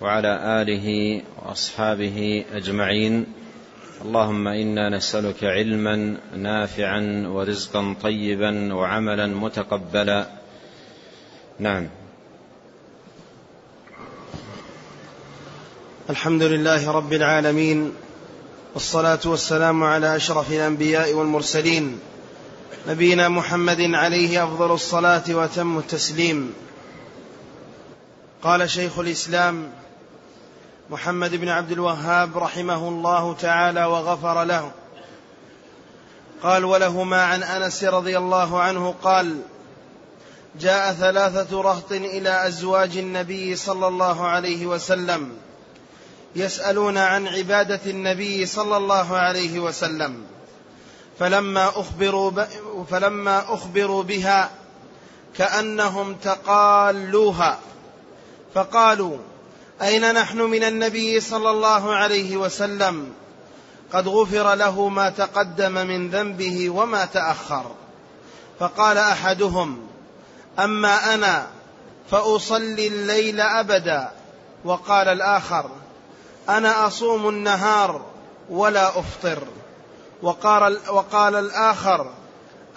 وعلى آله وأصحابه أجمعين. اللهم إنا نسألك علما نافعا ورزقا طيبا وعملا متقبلا. نعم. الحمد لله رب العالمين والصلاة والسلام على أشرف الأنبياء والمرسلين نبينا محمد عليه أفضل الصلاة وتم التسليم. قال شيخ الإسلام محمد بن عبد الوهاب رحمه الله تعالى وغفر له. قال ولهما عن أنس رضي الله عنه قال جاء ثلاثة رهط إلى أزواج النبي صلى الله عليه وسلم يسألون عن عبادة النبي صلى الله عليه وسلم. فلما أخبروا فلما أخبروا بها كأنهم تقالوها فقالوا أين نحن من النبي صلى الله عليه وسلم؟ قد غفر له ما تقدم من ذنبه وما تأخر. فقال أحدهم أما أنا فأصلي الليل أبدا. وقال الآخر أنا أصوم النهار ولا أفطر. وقال, وقال الآخر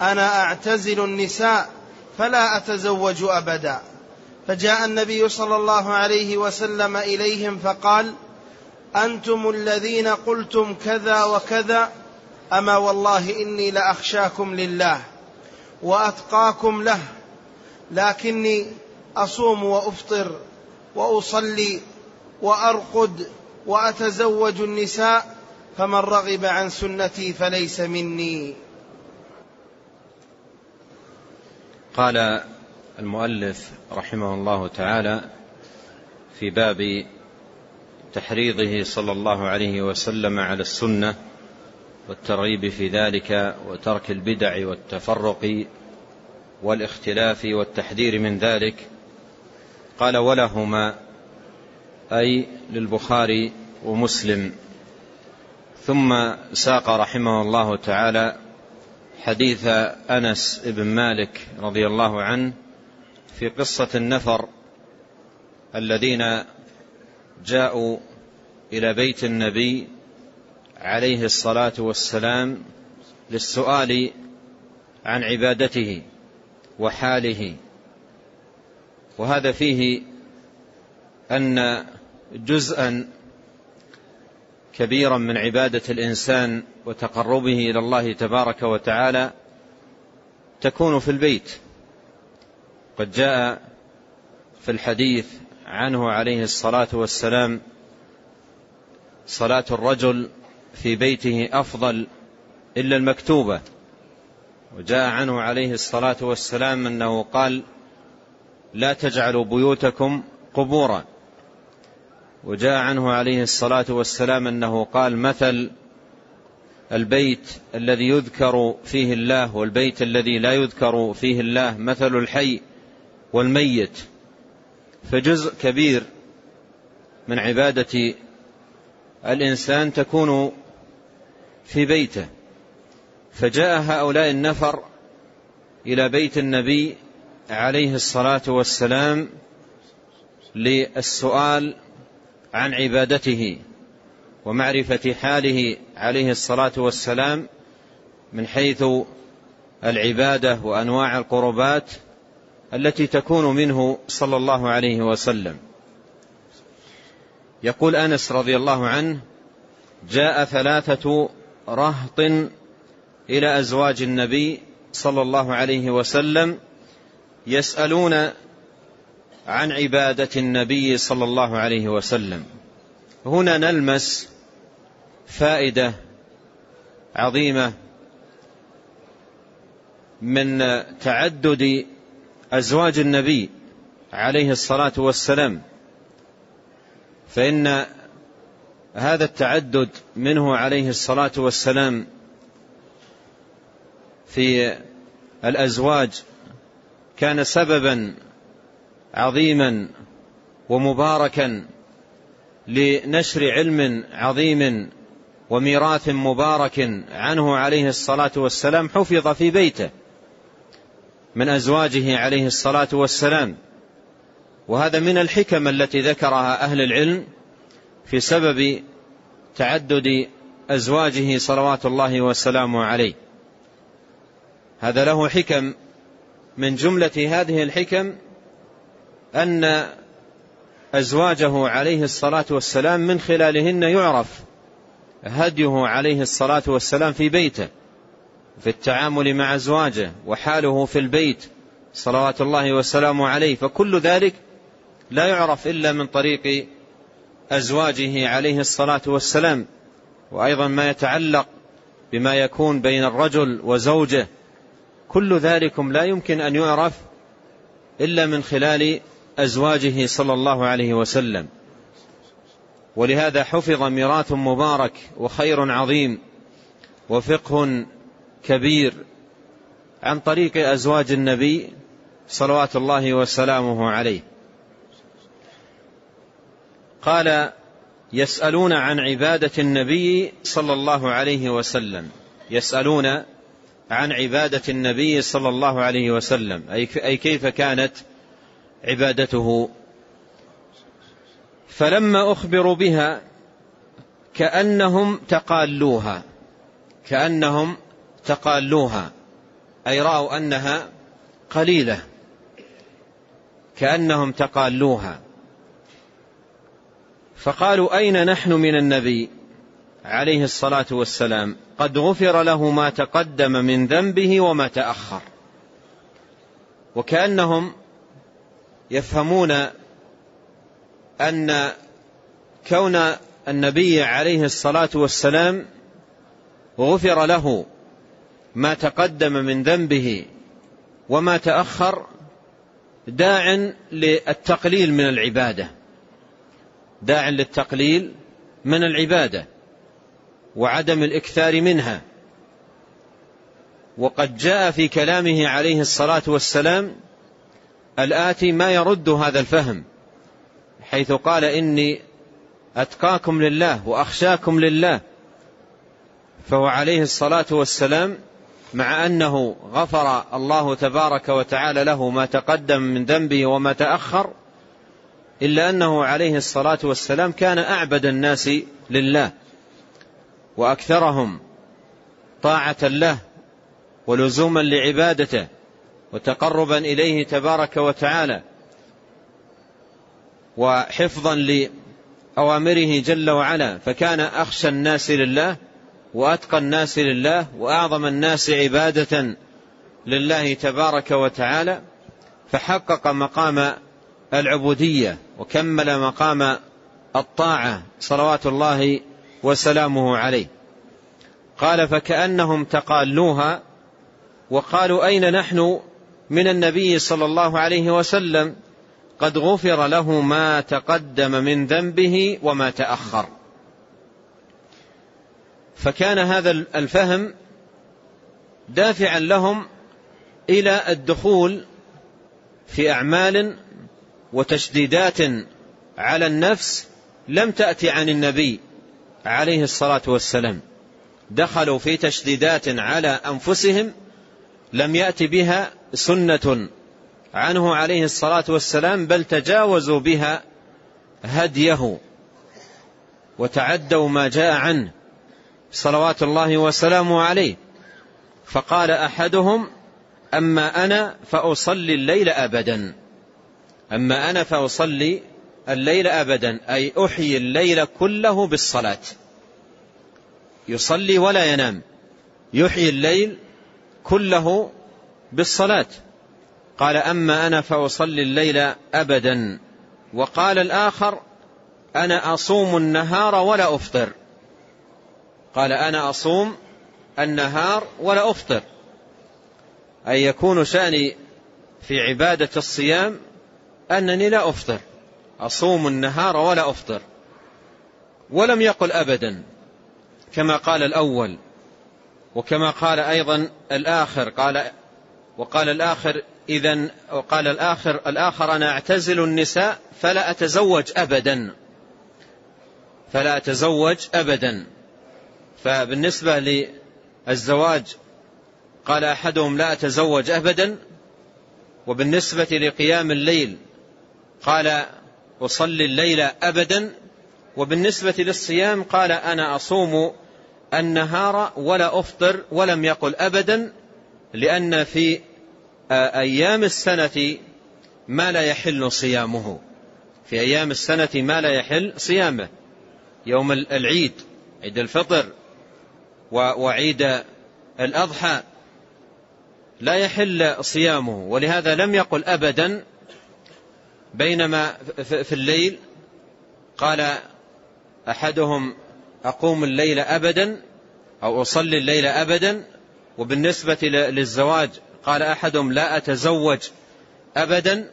أنا أعتزل النساء فلا أتزوج أبدا. فجاء النبي صلى الله عليه وسلم إليهم فقال أنتم الذين قلتم كذا وكذا أما والله إني لأخشاكم لله وأتقاكم له لكني أصوم وأفطر وأصلي وأرقد وأتزوج النساء فمن رغب عن سنتي فليس مني. قال المؤلف رحمه الله تعالى في باب تحريضه صلى الله عليه وسلم على السنة والترغيب في ذلك وترك البدع والتفرق والاختلاف والتحذير من ذلك قال ولهما أي للبخاري ومسلم. ثم ساق رحمه الله تعالى حديث أنس بن مالك رضي الله عنه في قصة النفر الذين جاءوا إلى بيت النبي عليه الصلاة والسلام للسؤال عن عبادته وحاله. وهذا فيه أن جزءا كبيرا من عبادة الإنسان وتقربه إلى الله تبارك وتعالى تكون في البيت. قد جاء في الحديث عنه عليه الصلاة والسلام صلاة الرجل في بيته أفضل إلا المكتوبة وجاء عنه عليه الصلاة والسلام أنه قال لا تجعلوا بيوتكم قبورا وجاء عنه عليه الصلاة والسلام أنه قال مثل البيت الذي يذكر فيه الله والبيت الذي لا يذكر فيه الله مثل الحي والميت فجزء كبير من عبادة الإنسان تكون في بيته. فجاء هؤلاء النفر إلى بيت النبي عليه الصلاة والسلام للسؤال عن عبادته ومعرفة حاله عليه الصلاة والسلام من حيث العبادة وأنواع القربات التي تكون منه صلى الله عليه وسلم. يقول أنس رضي الله عنه جاء ثلاثة رهط إلى أزواج النبي صلى الله عليه وسلم يسألون عن عبادة النبي صلى الله عليه وسلم. هنا نلمس فائدة عظيمة من تعدد أزواج النبي عليه الصلاة والسلام فإن هذا التعدد منه عليه الصلاة والسلام في الأزواج كان سببا عظيما ومباركا لنشر علم عظيم وميراث مبارك عنه عليه الصلاة والسلام حفظ في بيته. من أزواجه عليه الصلاة والسلام. وهذا من الحكم التي ذكرها أهل العلم في سبب تعدد أزواجه صلوات الله وسلامه عليه. هذا له حكم. من جملة هذه الحكم أن أزواجه عليه الصلاة والسلام من خلالهن يعرف هديه عليه الصلاة والسلام في بيته. في التعامل مع أزواجه وحاله في البيت صلوات الله وسلامه عليه. فكل ذلك لا يعرف إلا من طريق أزواجه عليه الصلاة والسلام. وأيضا ما يتعلق بما يكون بين الرجل وزوجه. كل ذلكم لا يمكن أن يعرف إلا من خلال أزواجه صلى الله عليه وسلم. ولهذا حفظ ميراث مبارك وخير عظيم وفقه كبير عن طريق أزواج النبي صلوات الله وسلامه عليه. قال يسألون عن عبادة النبي صلى الله عليه وسلم. يسألون عن عبادة النبي صلى الله عليه وسلم. أي كيف كانت عبادته؟ فلما أخبروا بها كأنهم تقالوها. كأنهم تقالوها. أي رأوا أنها قليلة. كأنهم تقالوها. فقالوا أين نحن من النبي عليه الصلاة والسلام؟ قد غفر له ما تقدم من ذنبه وما تأخر. وكأنهم يفهمون أن كون النبي عليه الصلاة والسلام غفر له ما تقدم من ذنبه وما تأخر داع للتقليل من العبادة. داع للتقليل من العبادة وعدم الإكثار منها. وقد جاء في كلامه عليه الصلاة والسلام الآتي ما يرد هذا الفهم حيث قال إني أتقاكم لله وأخشاكم لله فهو عليه الصلاة والسلام مع أنه غفر الله تبارك وتعالى له ما تقدم من ذنبه وما تأخر إلا أنه عليه الصلاة والسلام كان أعبد الناس لله وأكثرهم طاعة له ولزوما لعبادته وتقربا إليه تبارك وتعالى وحفظا لأوامره جل وعلا فكان أخشى الناس لله وأتقى الناس لله وأعظم الناس عبادة لله تبارك وتعالى فحقق مقام العبودية وكمل مقام الطاعة صلوات الله وسلامه عليه. قال فكأنهم تقالوها وقالوا أين نحن من النبي صلى الله عليه وسلم قد غفر له ما تقدم من ذنبه وما تأخر؟ فكان هذا الفهم دافعا لهم إلى الدخول في أعمال وتشديدات على النفس لم تأتي عن النبي عليه الصلاة والسلام. دخلوا في تشديدات على أنفسهم لم يأتي بها سنة عنه عليه الصلاة والسلام بل تجاوزوا بها هديه وتعدوا ما جاء عنه. صلوات الله وسلامه عليه. فقال أحدهم أما أنا فأصلي الليل أبدا. أما أنا فأصلي الليل أبدا أي أحيي الليل كله بالصلاة. يصلي ولا ينام يحيي الليل كله بالصلاة. قال أما أنا فأصلي الليل أبدا. وقال الآخر أنا أصوم النهار ولا أفطر. قال أنا أصوم النهار ولا أفطر. أي يكون شأني في عبادة الصيام أنني لا أفطر. أصوم النهار ولا أفطر. ولم يقل أبدا. كما قال الأول. وكما قال أيضا الآخر. قال وقال الآخر إذا وقال الآخر الآخر أنا أعتزل النساء فلا أتزوج أبدا. فلا أتزوج أبدا. فبالنسبة للزواج قال أحدهم لا أتزوج أبدا وبالنسبة لقيام الليل قال أصلي الليل أبدا وبالنسبة للصيام قال أنا أصوم النهار ولا أفطر ولم يقل أبدا لأن في أيام السنة ما لا يحل صيامه. في أيام السنة ما لا يحل صيامه. يوم العيد عيد الفطر وعيد الأضحى لا يحل صيامه ولهذا لم يقل أبدا بينما في الليل قال أحدهم أقوم الليل أبدا أو أصلي الليل أبدا وبالنسبة للزواج قال أحدهم لا أتزوج أبدا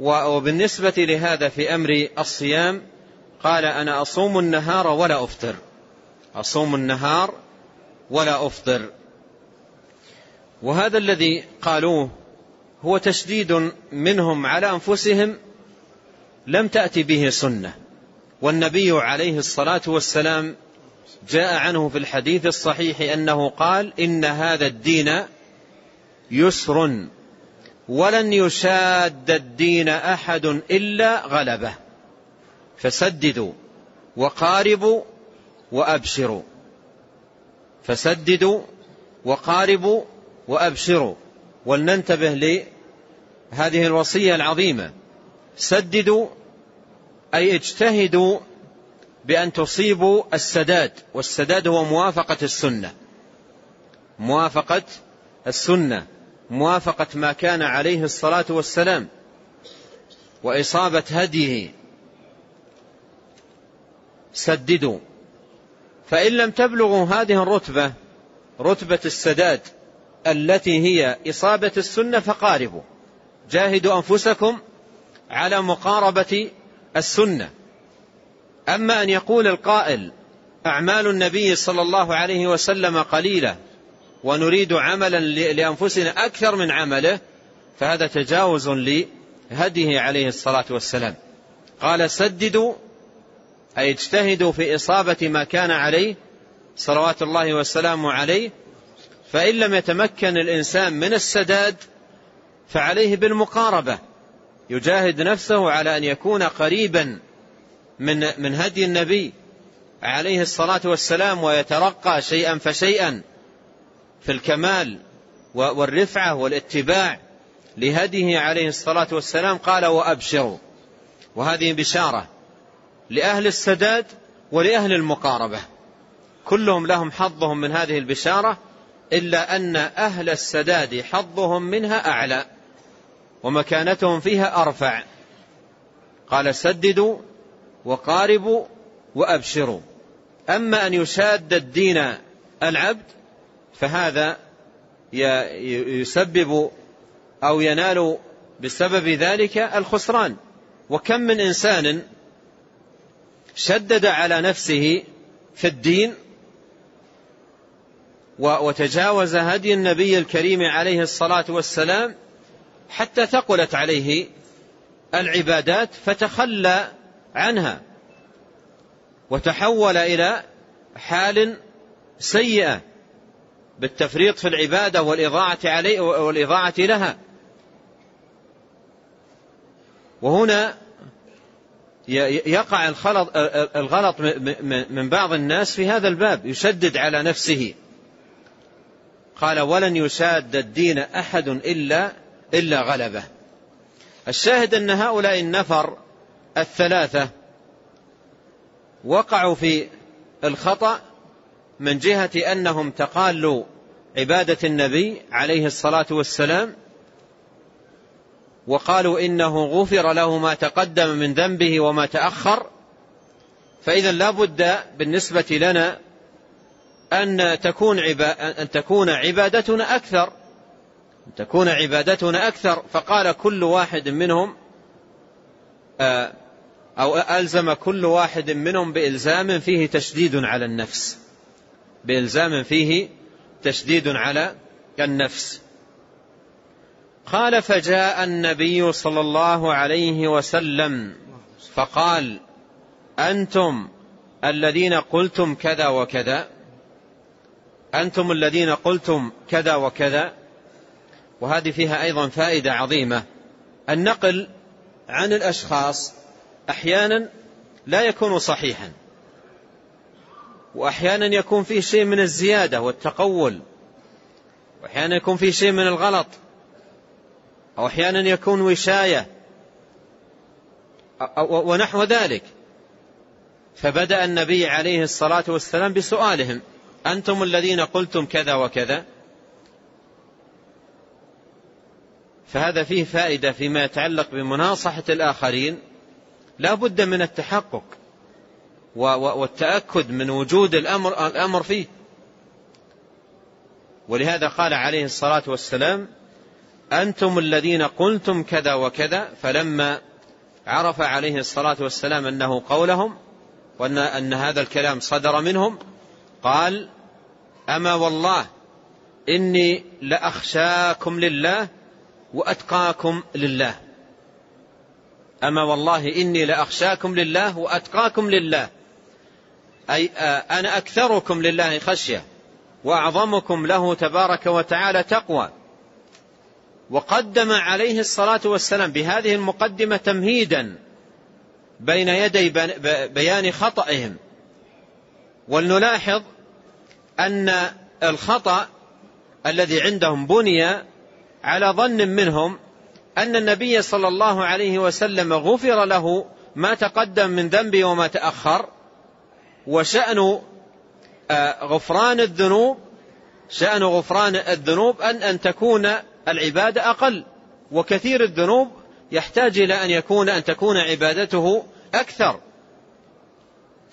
وبالنسبة لهذا في أمر الصيام قال أنا أصوم النهار ولا أفطر. أصوم النهار ولا أفطر. وهذا الذي قالوه هو تشديد منهم على أنفسهم لم تأتي به سنة. والنبي عليه الصلاة والسلام جاء عنه في الحديث الصحيح أنه قال إن هذا الدين يسر ولن يشاد الدين أحد إلا غلبه. فسددوا وقاربوا وأبشروا. فسددوا وقاربوا وأبشروا. ولننتبه لهذه الوصية العظيمة. سددوا أي اجتهدوا بأن تصيبوا السداد. والسداد هو موافقة السنة. موافقة السنة. موافقة ما كان عليه الصلاة والسلام. وإصابة هديه. سددوا. فإن لم تبلغوا هذه الرتبة رتبة السداد التي هي إصابة السنة فقاربوا. جاهدوا أنفسكم على مقاربة السنة. أما أن يقول القائل أعمال النبي صلى الله عليه وسلم قليلة ونريد عملا لأنفسنا أكثر من عمله فهذا تجاوز لهديه عليه الصلاة والسلام. قال سددوا أي اجتهدوا في إصابة ما كان عليه صلوات الله والسلام عليه فإن لم يتمكن الإنسان من السداد فعليه بالمقاربة. يجاهد نفسه على أن يكون قريبا من من هدي النبي عليه الصلاة والسلام ويترقى شيئا فشيئا في الكمال والرفعة والاتباع لهديه عليه الصلاة والسلام. قال وأبشروا. وهذه بشارة. لأهل السداد ولأهل المقاربة. كلهم لهم حظهم من هذه البشارة إلا أن أهل السداد حظهم منها أعلى ومكانتهم فيها أرفع. قال سددوا وقاربوا وأبشروا. أما أن يشاد الدين العبد فهذا يسبب أو ينال بسبب ذلك الخسران. وكم من إنسان شدد على نفسه في الدين وتجاوز هدي النبي الكريم عليه الصلاة والسلام حتى ثقلت عليه العبادات فتخلى عنها وتحول إلى حال سيئة بالتفريط في العبادة والإضاعة عليه والإضاعة لها. وهنا يقع الغلط من بعض الناس في هذا الباب يشدد على نفسه. قال ولن يشاد الدين أحد إلا إلا غلبه. الشاهد أن هؤلاء النفر الثلاثة وقعوا في الخطأ من جهة أنهم تقالوا عبادة النبي عليه الصلاة والسلام وقالوا إنه غفر له ما تقدم من ذنبه وما تأخر فإذا لا بد بالنسبة لنا أن تكون, أن تكون عبادتنا أكثر. أن تكون عبادتنا أكثر. فقال كل واحد منهم أو ألزم كل واحد منهم بإلزام فيه تشديد على النفس. بإلزام فيه تشديد على النفس. قال فجاء النبي صلى الله عليه وسلم فقال أنتم الذين قلتم كذا وكذا؟ أنتم الذين قلتم كذا وكذا؟ وهذه فيها أيضا فائدة عظيمة. النقل عن الأشخاص أحيانا لا يكون صحيحا وأحيانا يكون فيه شيء من الزيادة والتقول وأحيانا يكون فيه شيء من الغلط. أو أحيانا يكون وشاية ونحو ذلك. فبدأ النبي عليه الصلاة والسلام بسؤالهم أنتم الذين قلتم كذا وكذا؟ فهذا فيه فائدة فيما يتعلق بمناصحة الآخرين. لا بد من التحقق والتأكد من وجود الأمر, الأمر فيه. ولهذا قال عليه الصلاة والسلام أنتم الذين قلتم كذا وكذا فلما عرف عليه الصلاة والسلام أنه قولهم وأن أن هذا الكلام صدر منهم قال أما والله إني لأخشاكم لله وأتقاكم لله. أما والله إني لأخشاكم لله وأتقاكم لله. أي أنا أكثركم لله خشية وأعظمكم له تبارك وتعالى تقوى. وقدم عليه الصلاة والسلام بهذه المقدمة تمهيدا بين يدي بيان خطئهم. ولنلاحظ أن الخطأ الذي عندهم بني على ظن منهم أن النبي صلى الله عليه وسلم غفر له ما تقدم من ذنبه وما تأخر وشأن آه، غفران الذنوب شأن غفران الذنوب أن أن تكون العبادة أقل وكثير الذنوب يحتاج إلى أن يكون أن تكون عبادته أكثر.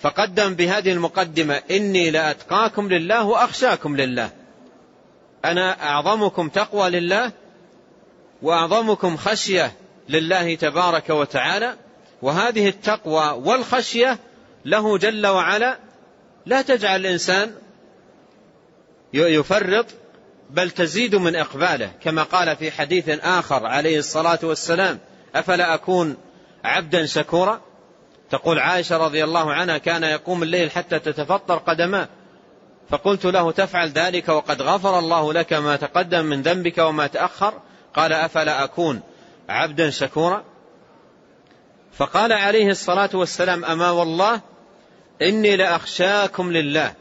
فقدم بهذه المقدمة إني لأتقاكم لله وأخشاكم لله. أنا أعظمكم تقوى لله وأعظمكم خشية لله تبارك وتعالى. وهذه التقوى والخشية له جل وعلا لا تجعل الإنسان يفرط بل تزيد من إقباله كما قال في حديث آخر عليه الصلاة والسلام أفلا أكون عبدا شكورا؟ تقول عائشة رضي الله عنها كان يقوم الليل حتى تتفطر قدماه. فقلت له تفعل ذلك وقد غفر الله لك ما تقدم من ذنبك وما تأخر؟ قال أفلا أكون عبدا شكورا؟ فقال عليه الصلاة والسلام أما والله إني لأخشاكم لله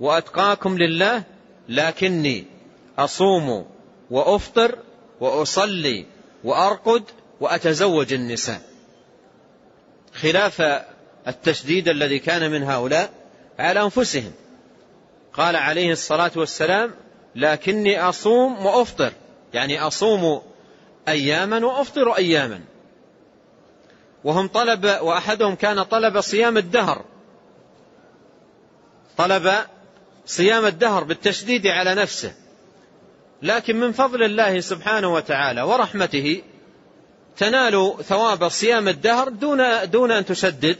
وأتقاكم لله لكني أصوم وأفطر وأصلي وأرقد وأتزوج النساء. خلاف التشديد الذي كان من هؤلاء على أنفسهم. قال عليه الصلاة والسلام لكني أصوم وأفطر. يعني أصوم أياما وأفطر أياما. وهم طلب وأحدهم كان طلب صيام الدهر. طلب صيام الدهر بالتشديد على نفسه. لكن من فضل الله سبحانه وتعالى ورحمته تنال ثواب صيام الدهر دون دون أن تشدد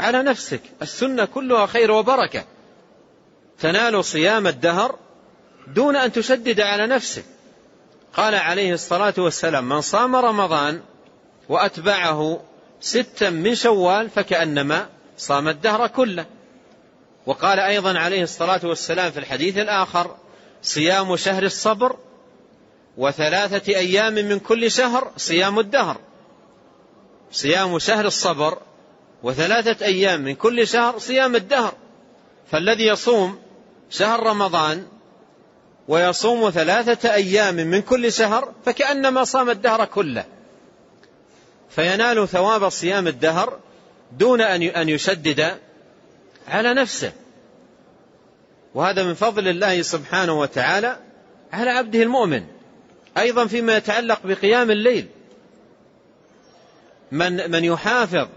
على نفسك. السنة كلها خير وبركة. تنال صيام الدهر دون أن تشدد على نفسك. قال عليه الصلاة والسلام من صام رمضان وأتبعه ستا من شوال فكأنما صام الدهر كله. وقال أيضا عليه الصلاة والسلام في الحديث الآخر صيام شهر الصبر وثلاثة أيام من كل شهر صيام الدهر. صيام شهر الصبر وثلاثة أيام من كل شهر صيام الدهر. فالذي يصوم شهر رمضان ويصوم ثلاثة أيام من كل شهر فكأنما صام الدهر كله. فينال ثواب صيام الدهر دون أن يشدد على نفسه. وهذا من فضل الله سبحانه وتعالى على عبده المؤمن. أيضا فيما يتعلق بقيام الليل. من من يحافظ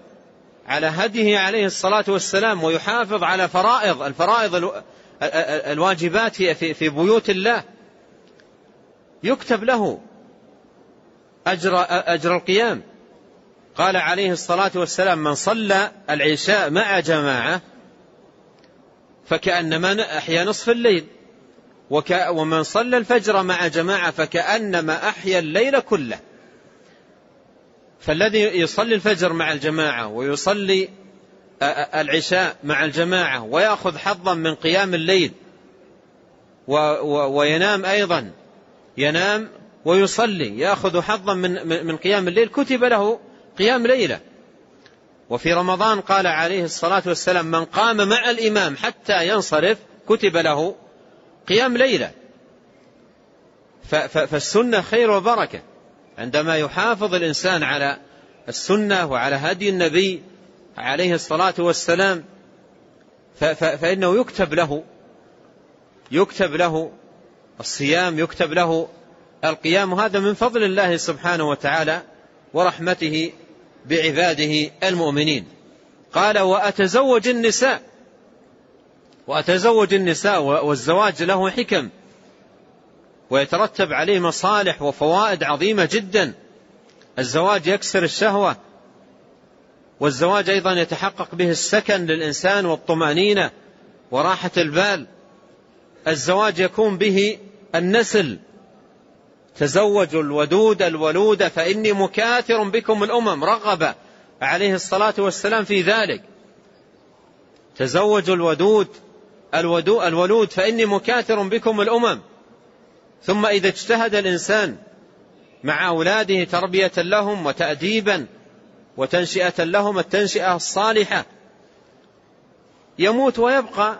على هديه عليه الصلاة والسلام ويحافظ على فرائض الفرائض الواجبات في بيوت الله يكتب له أجر أجر القيام. قال عليه الصلاة والسلام من صلى العشاء مع جماعة فكأنما أحيا نصف الليل. ومن صلى الفجر مع جماعة فكأنما أحيا الليل كله. فالذي يصلي الفجر مع الجماعة ويصلي العشاء مع الجماعة ويأخذ حظا من قيام الليل وينام أيضا. ينام ويصلي يأخذ حظا من, من قيام الليل. كتب له قيام ليلة. وفي رمضان قال عليه الصلاة والسلام من قام مع الإمام حتى ينصرف كتب له قيام ليلة. فالسنة خير وبركة. عندما يحافظ الإنسان على السنة وعلى هدي النبي عليه الصلاة والسلام فإنه يكتب له يكتب له الصيام يكتب له القيام. هذا من فضل الله سبحانه وتعالى ورحمته بعباده المؤمنين. قال وأتزوج النساء. وأتزوج النساء والزواج له حكم. ويترتب عليه مصالح وفوائد عظيمة جدا. الزواج يكسر الشهوة. والزواج أيضا يتحقق به السكن للإنسان والطمأنينة وراحة البال. الزواج يكون به النسل. تزوجوا الودود الولود فإني مكاثر بكم الأمم. رغب عليه الصلاة والسلام في ذلك. تزوجوا الودود الولود فإني مكاثر بكم الأمم. ثم إذا اجتهد الإنسان مع أولاده تربية لهم وتأديبا وتنشئة لهم التنشئة الصالحة يموت ويبقى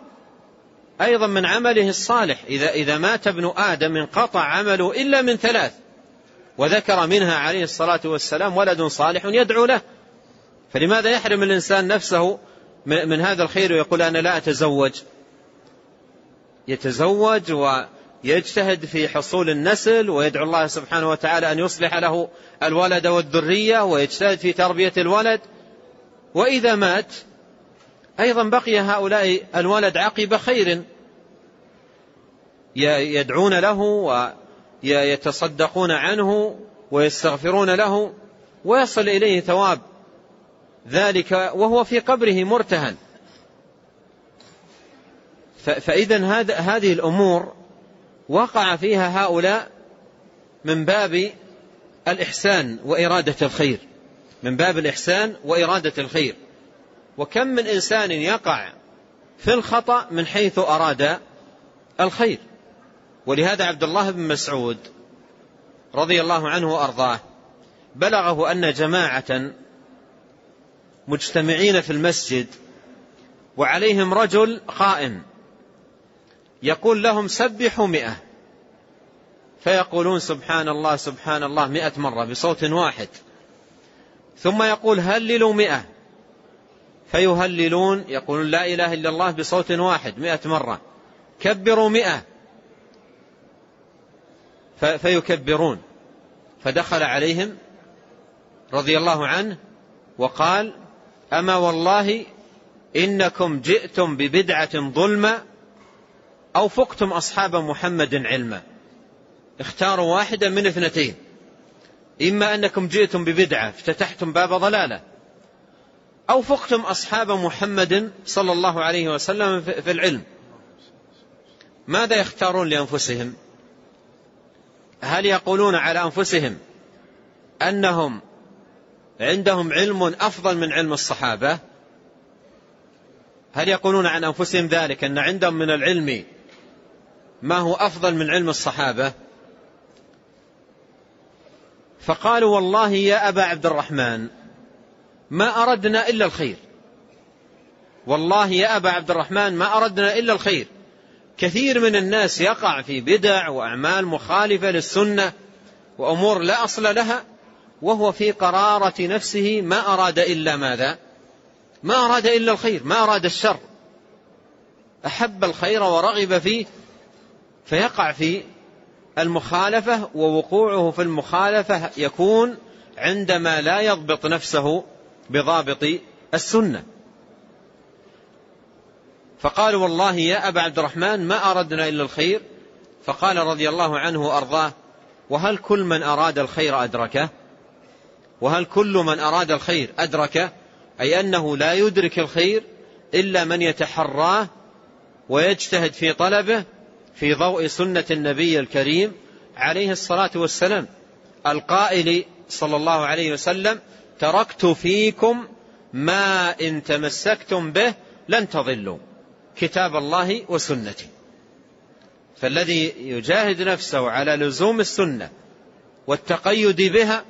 أيضا من عمله الصالح. إذا, إذا مات ابن آدم انقطع عمله إلا من ثلاث وذكر منها عليه الصلاة والسلام ولد صالح يدعو له. فلماذا يحرم الإنسان نفسه من هذا الخير ويقول أنا لا أتزوج؟ يتزوج ويجتهد في حصول النسل ويدعو الله سبحانه وتعالى أن يصلح له الولد والذرية ويجتهد في تربية الولد. وإذا مات أيضا بقي هؤلاء الولد عقب خير. يدعون له ويتصدقون عنه ويستغفرون له ويصل إليه ثواب ذلك وهو في قبره مرتهن. فإذا هذه الأمور وقع فيها هؤلاء من باب الإحسان وإرادة الخير. من باب الإحسان وإرادة الخير. وكم من إنسان يقع في الخطأ من حيث أراد الخير. ولهذا عبد الله بن مسعود رضي الله عنه وأرضاه بلغه أن جماعة مجتمعين في المسجد وعليهم رجل قائم يقول لهم سبحوا مئة فيقولون سبحان الله سبحان الله مئة مرة بصوت واحد. ثم يقول هللوا مئة. فيهللون يقولون لا إله إلا الله بصوت واحد مئة مرة. كبروا مئة. فيكبرون. فدخل عليهم رضي الله عنه وقال أما والله إنكم جئتم ببدعة ظلمة أو فقتم أصحاب محمد علما. اختاروا واحدا من اثنتين إما أنكم جئتم ببدعة افتتحتم باب ضلالة أو فقتم أصحاب محمد صلى الله عليه وسلم في العلم. ماذا يختارون لأنفسهم؟ هل يقولون على أنفسهم أنهم عندهم علم أفضل من علم الصحابة؟ هل يقولون عن أنفسهم ذلك أن عندهم من العلم ما هو أفضل من علم الصحابة؟ فقالوا والله يا أبا عبد الرحمن ما أردنا إلا الخير. والله يا أبا عبد الرحمن ما أردنا إلا الخير. كثير من الناس يقع في بدع وأعمال مخالفة للسنة وأمور لا أصل لها وهو في قرارة نفسه ما أراد إلا ماذا؟ ما أراد إلا الخير ما أراد الشر. أحب الخير ورغب فيه فيقع في المخالفة ووقوعه في المخالفة يكون عندما لا يضبط نفسه بضابط السنة. فقالوا والله يا أبا عبد الرحمن ما أردنا إلا الخير. فقال رضي الله عنه وأرضاه وهل كل من أراد الخير أدركه؟ وهل كل من أراد الخير أدركه؟ أي أنه لا يدرك الخير إلا من يتحراه ويجتهد في طلبه في ضوء سنة النبي الكريم عليه الصلاة والسلام. القائل صلى الله عليه وسلم تركت فيكم ما إن تمسكتم به لن تضلوا. كتاب الله وسنتي فالذي يجاهد نفسه على لزوم السنة والتقيد بها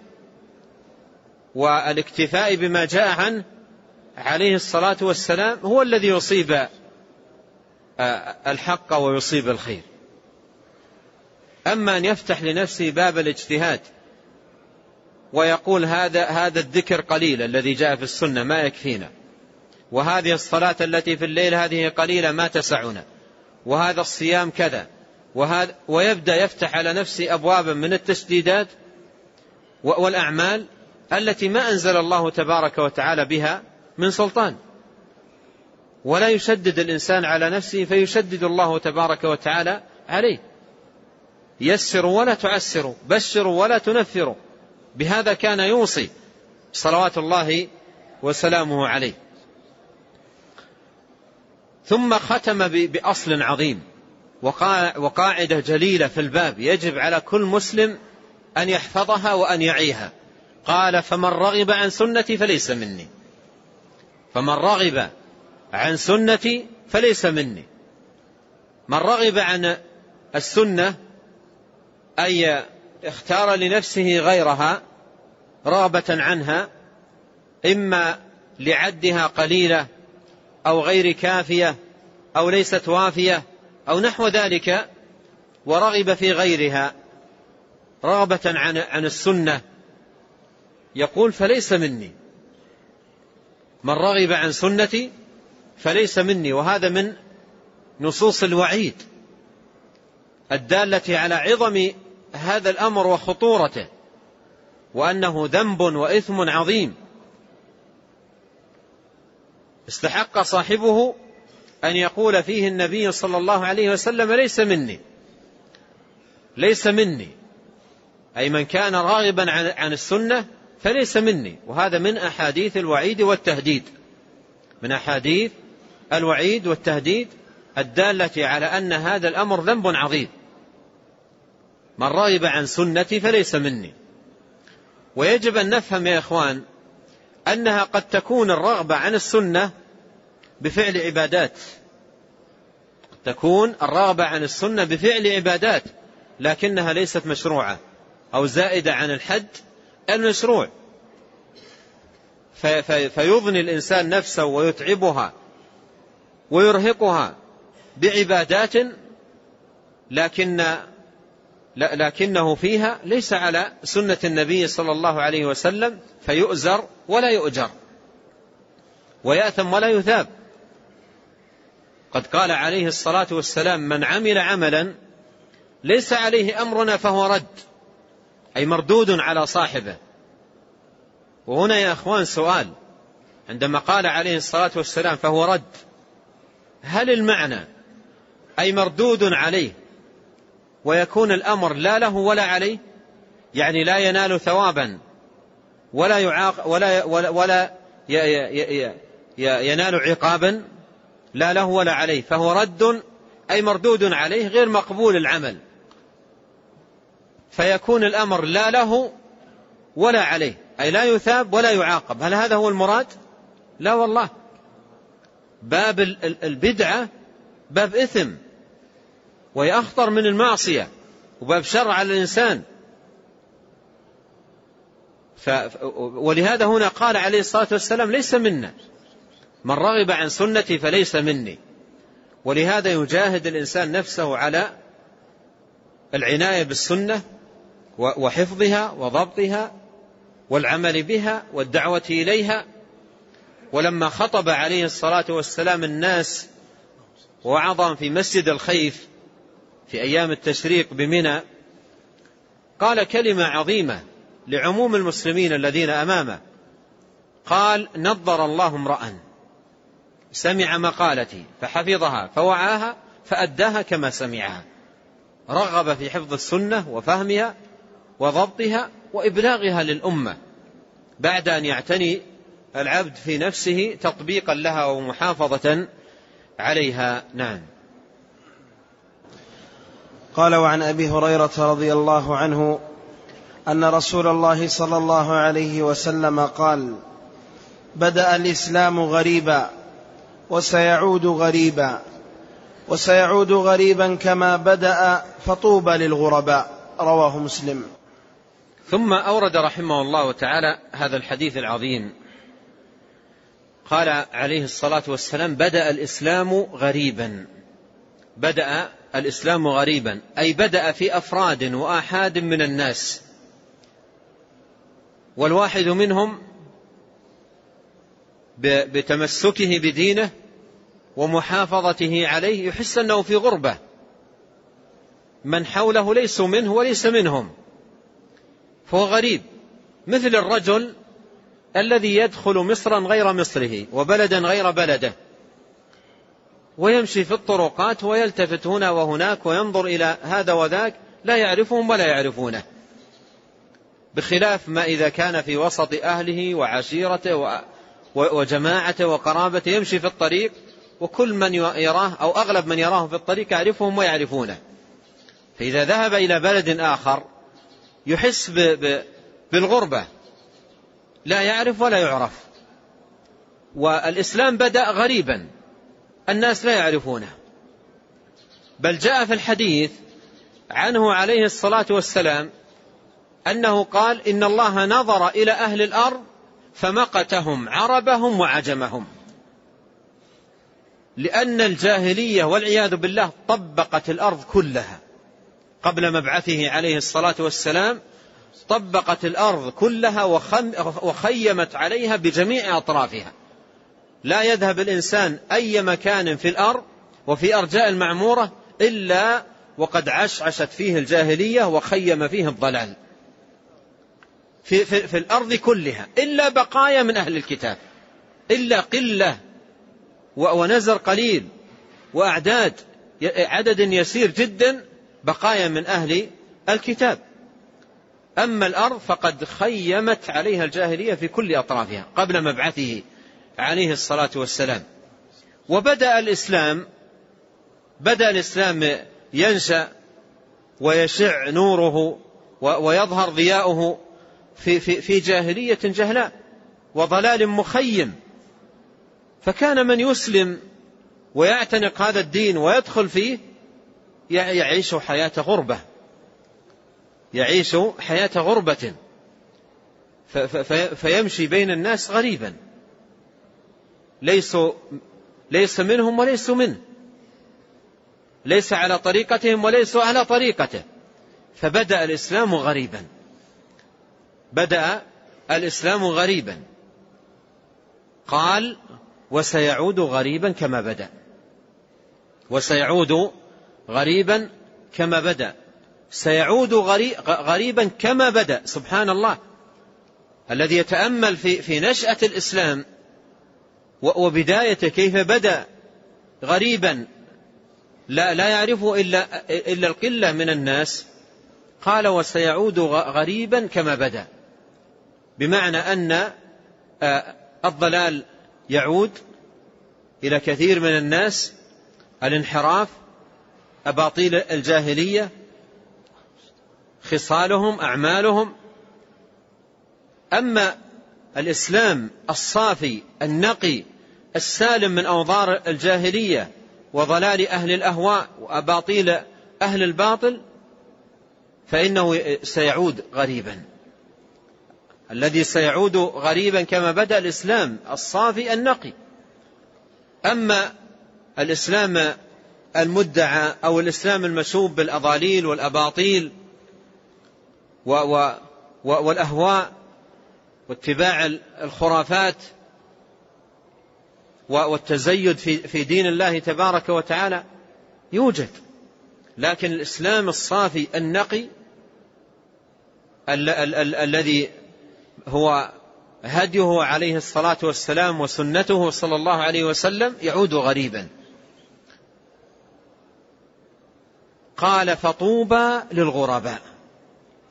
والاكتفاء بما جاء عنه عليه الصلاة والسلام هو الذي يصيب الحق ويصيب الخير. أما أن يفتح لنفسه باب الاجتهاد ويقول هذا هذا الذكر قليل الذي جاء في السنة ما يكفينا. وهذه الصلاة التي في الليل هذه قليلة ما تسعنا. وهذا الصيام كذا. وهذا ويبدأ يفتح على نفسه أبوابا من التشديدات والأعمال التي ما أنزل الله تبارك وتعالى بها من سلطان. ولا يشدد الإنسان على نفسه فيشدد الله تبارك وتعالى عليه. يسروا ولا تعسروا بشروا ولا تنفروا بهذا كان يوصي صلوات الله وسلامه عليه. ثم ختم بأصل عظيم. وقاعدة جليلة في الباب. يجب على كل مسلم أن يحفظها وأن يعيها. قال فمن رغب عن سنتي فليس مني. فمن رغب عن سنتي فليس مني. من رغب عن السنة أي اختار لنفسه غيرها رغبة عنها إما لعدها قليلة أو غير كافية أو ليست وافية أو نحو ذلك ورغب في غيرها رغبة عن عن السنة. يقول فليس مني. من رغب عن سنتي فليس مني. وهذا من نصوص الوعيد الدالة على عظم هذا الأمر وخطورته وأنه ذنب وإثم عظيم. استحق صاحبه أن يقول فيه النبي صلى الله عليه وسلم ليس مني. ليس مني. أي من كان راغبا عن السنة فليس مني. وهذا من أحاديث الوعيد والتهديد. من أحاديث الوعيد والتهديد الدالة على أن هذا الأمر ذنب عظيم. من رغب عن سنتي فليس مني. ويجب أن نفهم يا إخوان أنها قد تكون الرغبة عن السنة بفعل عبادات. تكون الرغبة عن السنة بفعل عبادات لكنها ليست مشروعة أو زائدة عن الحد المشروع. فيضني الإنسان نفسه ويتعبها ويرهقها بعبادات لكن لكنه فيها ليس على سنة النبي صلى الله عليه وسلم فيؤزر ولا يؤجر ويأثم ولا يثاب. قد قال عليه الصلاة والسلام من عمل عملا ليس عليه أمرنا فهو رد أي مردود على صاحبه. وهنا يا أخوان سؤال عندما قال عليه الصلاة والسلام فهو رد هل المعنى أي مردود عليه ويكون الأمر لا له ولا عليه يعني لا ينال ثوابا ولا يعاق ولا ولا, ولا ينال عقابا لا له ولا عليه. فهو رد أي مردود عليه غير مقبول العمل. فيكون الأمر لا له ولا عليه أي لا يثاب ولا يعاقب. هل هذا هو المراد؟ لا والله. باب البدعة باب إثم. وهي أخطر من المعصية وباب شر على الإنسان. ف ولهذا هنا قال عليه الصلاة والسلام ليس منا. من رغب عن سنتي فليس مني. ولهذا يجاهد الإنسان نفسه على العناية بالسنة وحفظها وضبطها والعمل بها والدعوة إليها. ولما خطب عليه الصلاة والسلام الناس وعظم في مسجد الخيف في أيام التشريق بمنى قال كلمة عظيمة لعموم المسلمين الذين أمامه. قال نظر الله امرأ. سمع مقالتي فحفظها فوعاها فأداها كما سمعها. رغب في حفظ السنة وفهمها وضبطها وإبلاغها للأمة. بعد أن يعتني العبد في نفسه تطبيقا لها ومحافظة عليها. نعم. قال وعن أبي هريرة رضي الله عنه أن رسول الله صلى الله عليه وسلم قال بدأ الإسلام غريبا وسيعود غريبا وسيعود غريبا كما بدأ فطوبى للغرباء رواه مسلم. ثم أورد رحمه الله تعالى هذا الحديث العظيم. قال عليه الصلاة والسلام بدأ الإسلام غريبا. بدأ الإسلام غريبا. أي بدأ في أفراد وآحاد من الناس. والواحد منهم بتمسكه بدينه ومحافظته عليه يحس أنه في غربة. من حوله ليسوا منه وليس منهم. فهو غريب. مثل الرجل الذي يدخل مصرا غير مصره وبلدا غير بلده. ويمشي في الطرقات ويلتفت هنا وهناك وينظر إلى هذا وذاك لا يعرفهم ولا يعرفونه. بخلاف ما إذا كان في وسط أهله وعشيرته وجماعته وقرابته يمشي في الطريق وكل من يراه أو أغلب من يراه في الطريق يعرفهم ويعرفونه. فإذا ذهب إلى بلد آخر يحس بالغربة. لا يعرف ولا يعرف. والإسلام بدأ غريبا. الناس لا يعرفونه. بل جاء في الحديث عنه عليه الصلاة والسلام أنه قال إن الله نظر إلى أهل الأرض فمقتهم عربهم وعجمهم. لأن الجاهلية والعياذ بالله طبقت الأرض كلها. قبل مبعثه عليه الصلاة والسلام طبقت الأرض كلها وخيمت عليها بجميع أطرافها. لا يذهب الإنسان أي مكان في الأرض وفي أرجاء المعمورة إلا وقد عشعشت فيه الجاهلية وخيم فيه الضلال. في, في, في الأرض كلها إلا بقايا من أهل الكتاب إلا قلة ونزر قليل وأعداد عدد يسير جدا بقايا من أهل الكتاب. أما الأرض فقد خيمت عليها الجاهلية في كل أطرافها قبل مبعثه عليه الصلاة والسلام. وبدأ الإسلام بدأ الإسلام ينشأ ويشع نوره ويظهر ضياؤه في, في, في جاهلية جهلاء وضلال مخيم. فكان من يسلم ويعتنق هذا الدين ويدخل فيه يعيش حياة غربة. يعيش حياة غربة. فيمشي بين الناس غريبا. ليسوا ليس منهم وليسوا منه ليس على طريقتهم وليسوا على طريقته. فبدأ الإسلام غريبا. بدأ الإسلام غريبا. قال وسيعود غريبا كما بدأ. وسيعود غريبا كما بدأ. سيعود غريبا كما بدأ. سبحان الله. الذي يتأمل في في نشأة الإسلام وبدايته كيف بدأ غريبا. لا, لا يعرفه إلا, إلا القلة من الناس. قال وسيعود غريبا كما بدأ. بمعنى أن الضلال يعود إلى كثير من الناس. الانحراف أباطيل الجاهلية خصالهم أعمالهم. أما الإسلام الصافي النقي السالم من أوضار الجاهلية وضلال أهل الأهواء وأباطيل أهل الباطل فإنه سيعود غريبا. الذي سيعود غريبا كما بدأ الإسلام الصافي النقي. أما الإسلام المدعى أو الإسلام المشوب بالأضاليل والأباطيل والأهواء واتباع الخرافات والتزيد في دين الله تبارك وتعالى يوجد. لكن الإسلام الصافي النقي الذي هو هديه عليه الصلاة والسلام وسنته صلى الله عليه وسلم يعود غريبا. قال فطوبى للغرباء.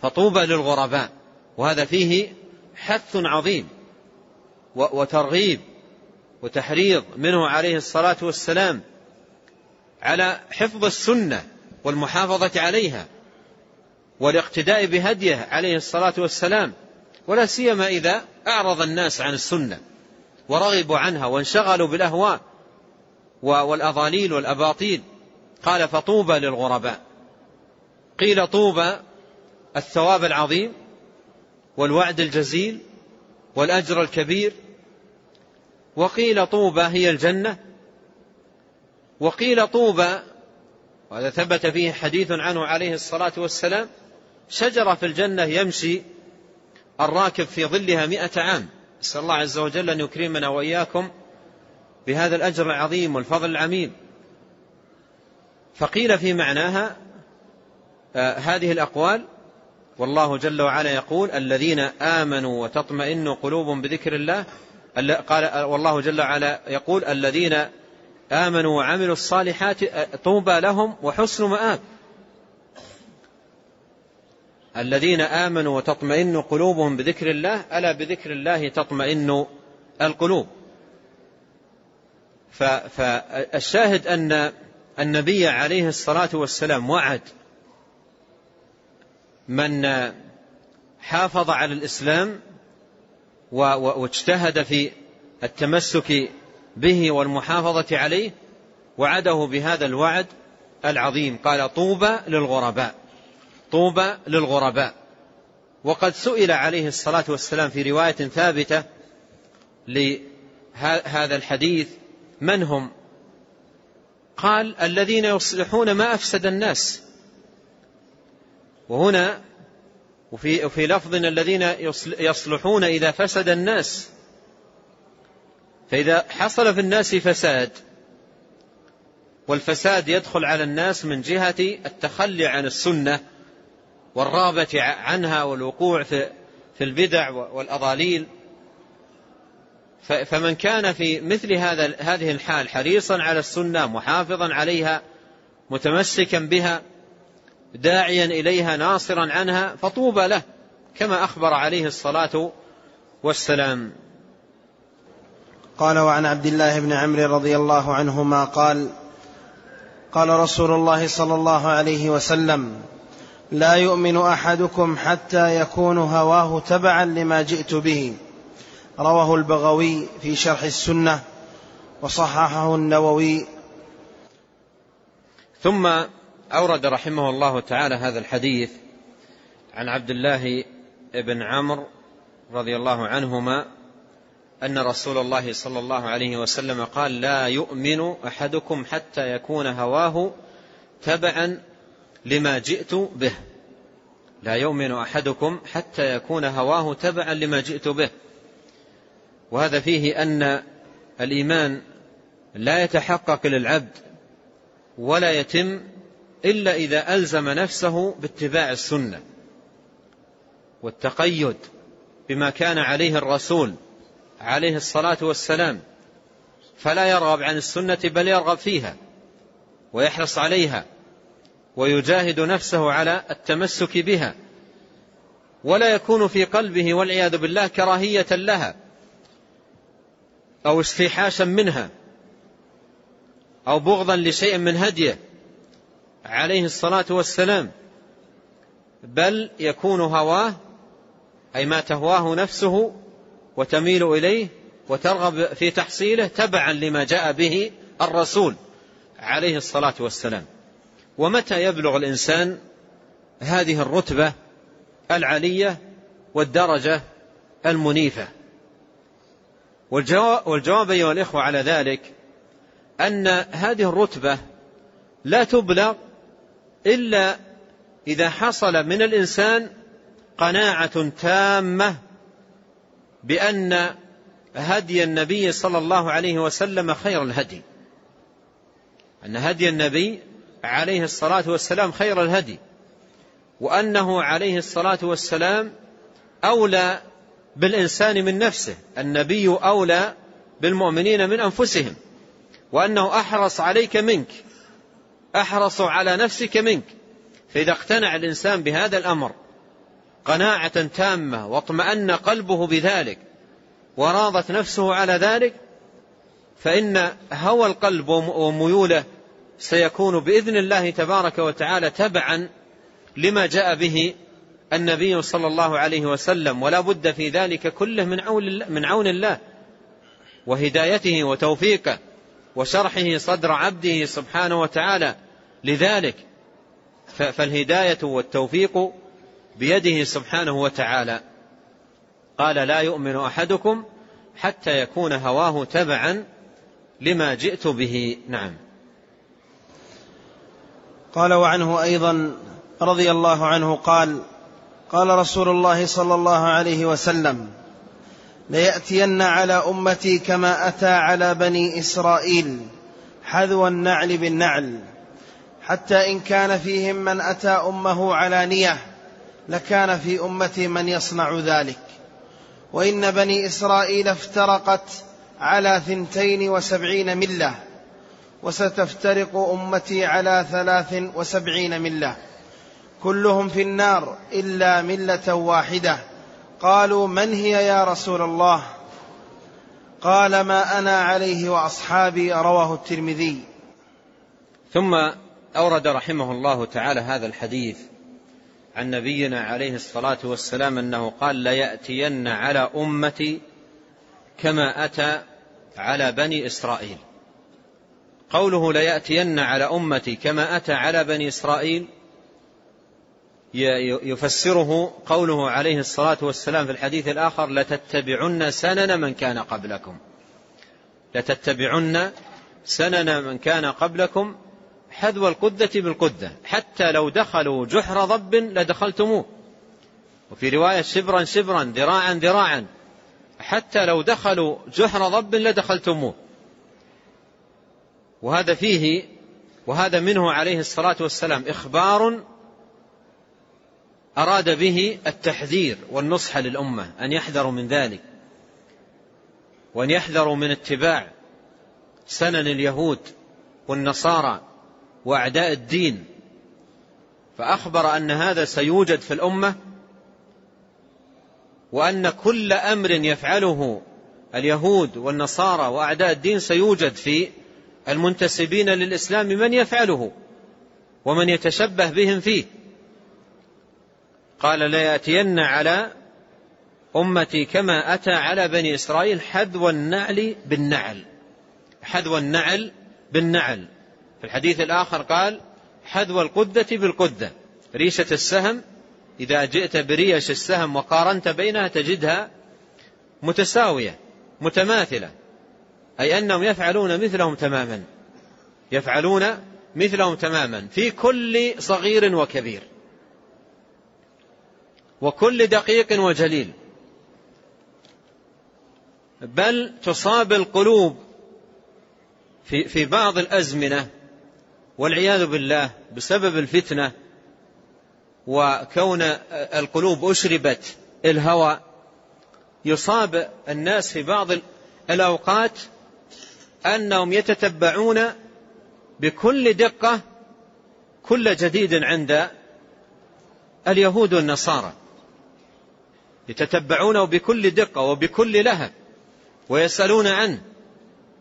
فطوبى للغرباء. وهذا فيه حث عظيم وترغيب. وتحريض منه عليه الصلاة والسلام على حفظ السنة والمحافظة عليها والاقتداء بهديه عليه الصلاة والسلام ولا سيما إذا أعرض الناس عن السنة ورغبوا عنها وانشغلوا بالأهواء والأضاليل والأباطيل. قال فطوبى للغرباء. قيل طوبى الثواب العظيم والوعد الجزيل والأجر الكبير وقيل طوبى هي الجنة. وقيل طوبى وهذا ثبت فيه حديث عنه عليه الصلاة والسلام شجرة في الجنة يمشي الراكب في ظلها مئة عام. نسأل الله عز وجل أن يكرمنا وإياكم بهذا الأجر العظيم والفضل العميم فقيل في معناها آه هذه الأقوال والله جل وعلا يقول الذين آمنوا وتطمئن قلوبهم بذكر الله قال والله جل وعلا يقول الذين آمنوا وعملوا الصالحات طوبى لهم وحسن مآب. الذين آمنوا وتطمئن قلوبهم بذكر الله ألا بذكر الله تطمئن القلوب؟ فالشاهد أن النبي عليه الصلاة والسلام وعد من حافظ على الإسلام واجتهد في التمسك به والمحافظة عليه وعده بهذا الوعد العظيم. قال طوبى للغرباء طوبى للغرباء. وقد سئل عليه الصلاة والسلام في رواية ثابتة لهذا الحديث من هم؟ قال الذين يصلحون ما أفسد الناس. وهنا وفي, وفي لفظ الذين يصلحون إذا فسد الناس. فإذا حصل في الناس فساد والفساد يدخل على الناس من جهة التخلي عن السنة والرغبة عنها والوقوع في في البدع والأضاليل. فمن كان في مثل هذا هذه الحال حريصا على السنة محافظا عليها متمسكا بها داعيا إليها ناصرا عنها فطوبى له كما أخبر عليه الصلاة والسلام. قال وعن عبد الله بن عمرو رضي الله عنهما قال قال رسول الله صلى الله عليه وسلم لا يؤمن أحدكم حتى يكون هواه تبعا لما جئت به. رواه البغوي في شرح السنة وصححه النووي. ثم أورد رحمه الله تعالى هذا الحديث عن عبد الله بن عمرو رضي الله عنهما أن رسول الله صلى الله عليه وسلم قال لا يؤمن أحدكم حتى يكون هواه تبعا لما جئت به. لا يؤمن أحدكم حتى يكون هواه تبعا لما جئت به. وهذا فيه أن الإيمان لا يتحقق للعبد ولا يتم إلا إذا ألزم نفسه باتباع السنة والتقيد بما كان عليه الرسول عليه الصلاة والسلام فلا يرغب عن السنة بل يرغب فيها ويحرص عليها ويجاهد نفسه على التمسك بها ولا يكون في قلبه والعياذ بالله كراهية لها أو استيحاشا منها أو بغضا لشيء من هديه. عليه الصلاة والسلام. بل يكون هواه أي ما تهواه نفسه وتميل إليه وترغب في تحصيله تبعا لما جاء به الرسول عليه الصلاة والسلام. ومتى يبلغ الإنسان هذه الرتبة العلية والدرجة المنيفة؟ والجواب أيها الإخوة على ذلك أن هذه الرتبة لا تبلغ إلا إذا حصل من الإنسان قناعة تامة بأن هدي النبي صلى الله عليه وسلم خير الهدي. أن هدي النبي عليه الصلاة والسلام خير الهدي. وأنه عليه الصلاة والسلام أولى بالإنسان من نفسه. النبي أولى بالمؤمنين من أنفسهم. وأنه أحرص عليك منك. أحرص على نفسك منك. فإذا اقتنع الإنسان بهذا الأمر قناعة تامة واطمأن قلبه بذلك وراضت نفسه على ذلك فإن هوى القلب وميوله سيكون بإذن الله تبارك وتعالى تبعا لما جاء به النبي صلى الله عليه وسلم. ولا بد في ذلك كله من عون من عون الله وهدايته وتوفيقه وشرحه صدر عبده سبحانه وتعالى. لذلك فالهداية والتوفيق بيده سبحانه وتعالى. قال لا يؤمن أحدكم حتى يكون هواه تبعا لما جئت به. نعم. قال وعنه أيضا رضي الله عنه قال قال رسول الله صلى الله عليه وسلم ليأتين على أمتي كما أتى على بني إسرائيل حذو النعل بالنعل حتى إن كان فيهم من أتى أمه علانيه لكان في أمتي من يصنع ذلك. وإن بني إسرائيل افترقت على ثنتين وسبعين ملة وستفترق أمتي على ثلاث وسبعين ملة. كلهم في النار إلا ملة واحدة. قالوا من هي يا رسول الله؟ قال ما أنا عليه وأصحابي رواه الترمذي. ثم أورد رحمه الله تعالى هذا الحديث عن نبينا عليه الصلاة والسلام أنه قال ليأتين على أمتي كما أتى على بني إسرائيل. قوله ليأتين على أمتي كما أتى على بني إسرائيل يفسره قوله عليه الصلاة والسلام في الحديث الآخر لتتبعن سنن من كان قبلكم. لتتبعن سنن من كان قبلكم حذو القدة بالقدة. حتى لو دخلوا جحر ضب لدخلتموه. وفي رواية شبرا شبرا ذراعا ذراعا. حتى لو دخلوا جحر ضب لدخلتموه. وهذا فيه وهذا منه عليه الصلاة والسلام إخبار أراد به التحذير والنصح للأمة أن يحذروا من ذلك. وأن يحذروا من اتباع سنن اليهود والنصارى. وأعداء الدين. فأخبر أن هذا سيوجد في الأمة وأن كل أمر يفعله اليهود والنصارى وأعداء الدين سيوجد في المنتسبين للإسلام من يفعله ومن يتشبه بهم فيه. قال ليأتين على أمتي كما أتى على بني إسرائيل حذو النعل بالنعل. حذو النعل بالنعل. في الحديث الآخر قال حذو القدة بالقدة. ريشة السهم إذا جئت بريش السهم وقارنت بينها تجدها متساوية متماثلة. أي أنهم يفعلون مثلهم تماما. يفعلون مثلهم تماما. في كل صغير وكبير. وكل دقيق وجليل. بل تصاب القلوب في في بعض الأزمنة والعياذ بالله بسبب الفتنة وكون القلوب أشربت الهوى يصاب الناس في بعض الأوقات أنهم يتتبعون بكل دقة كل جديد عند اليهود والنصارى. يتتبعونه بكل دقة وبكل لهب ويسألون عنه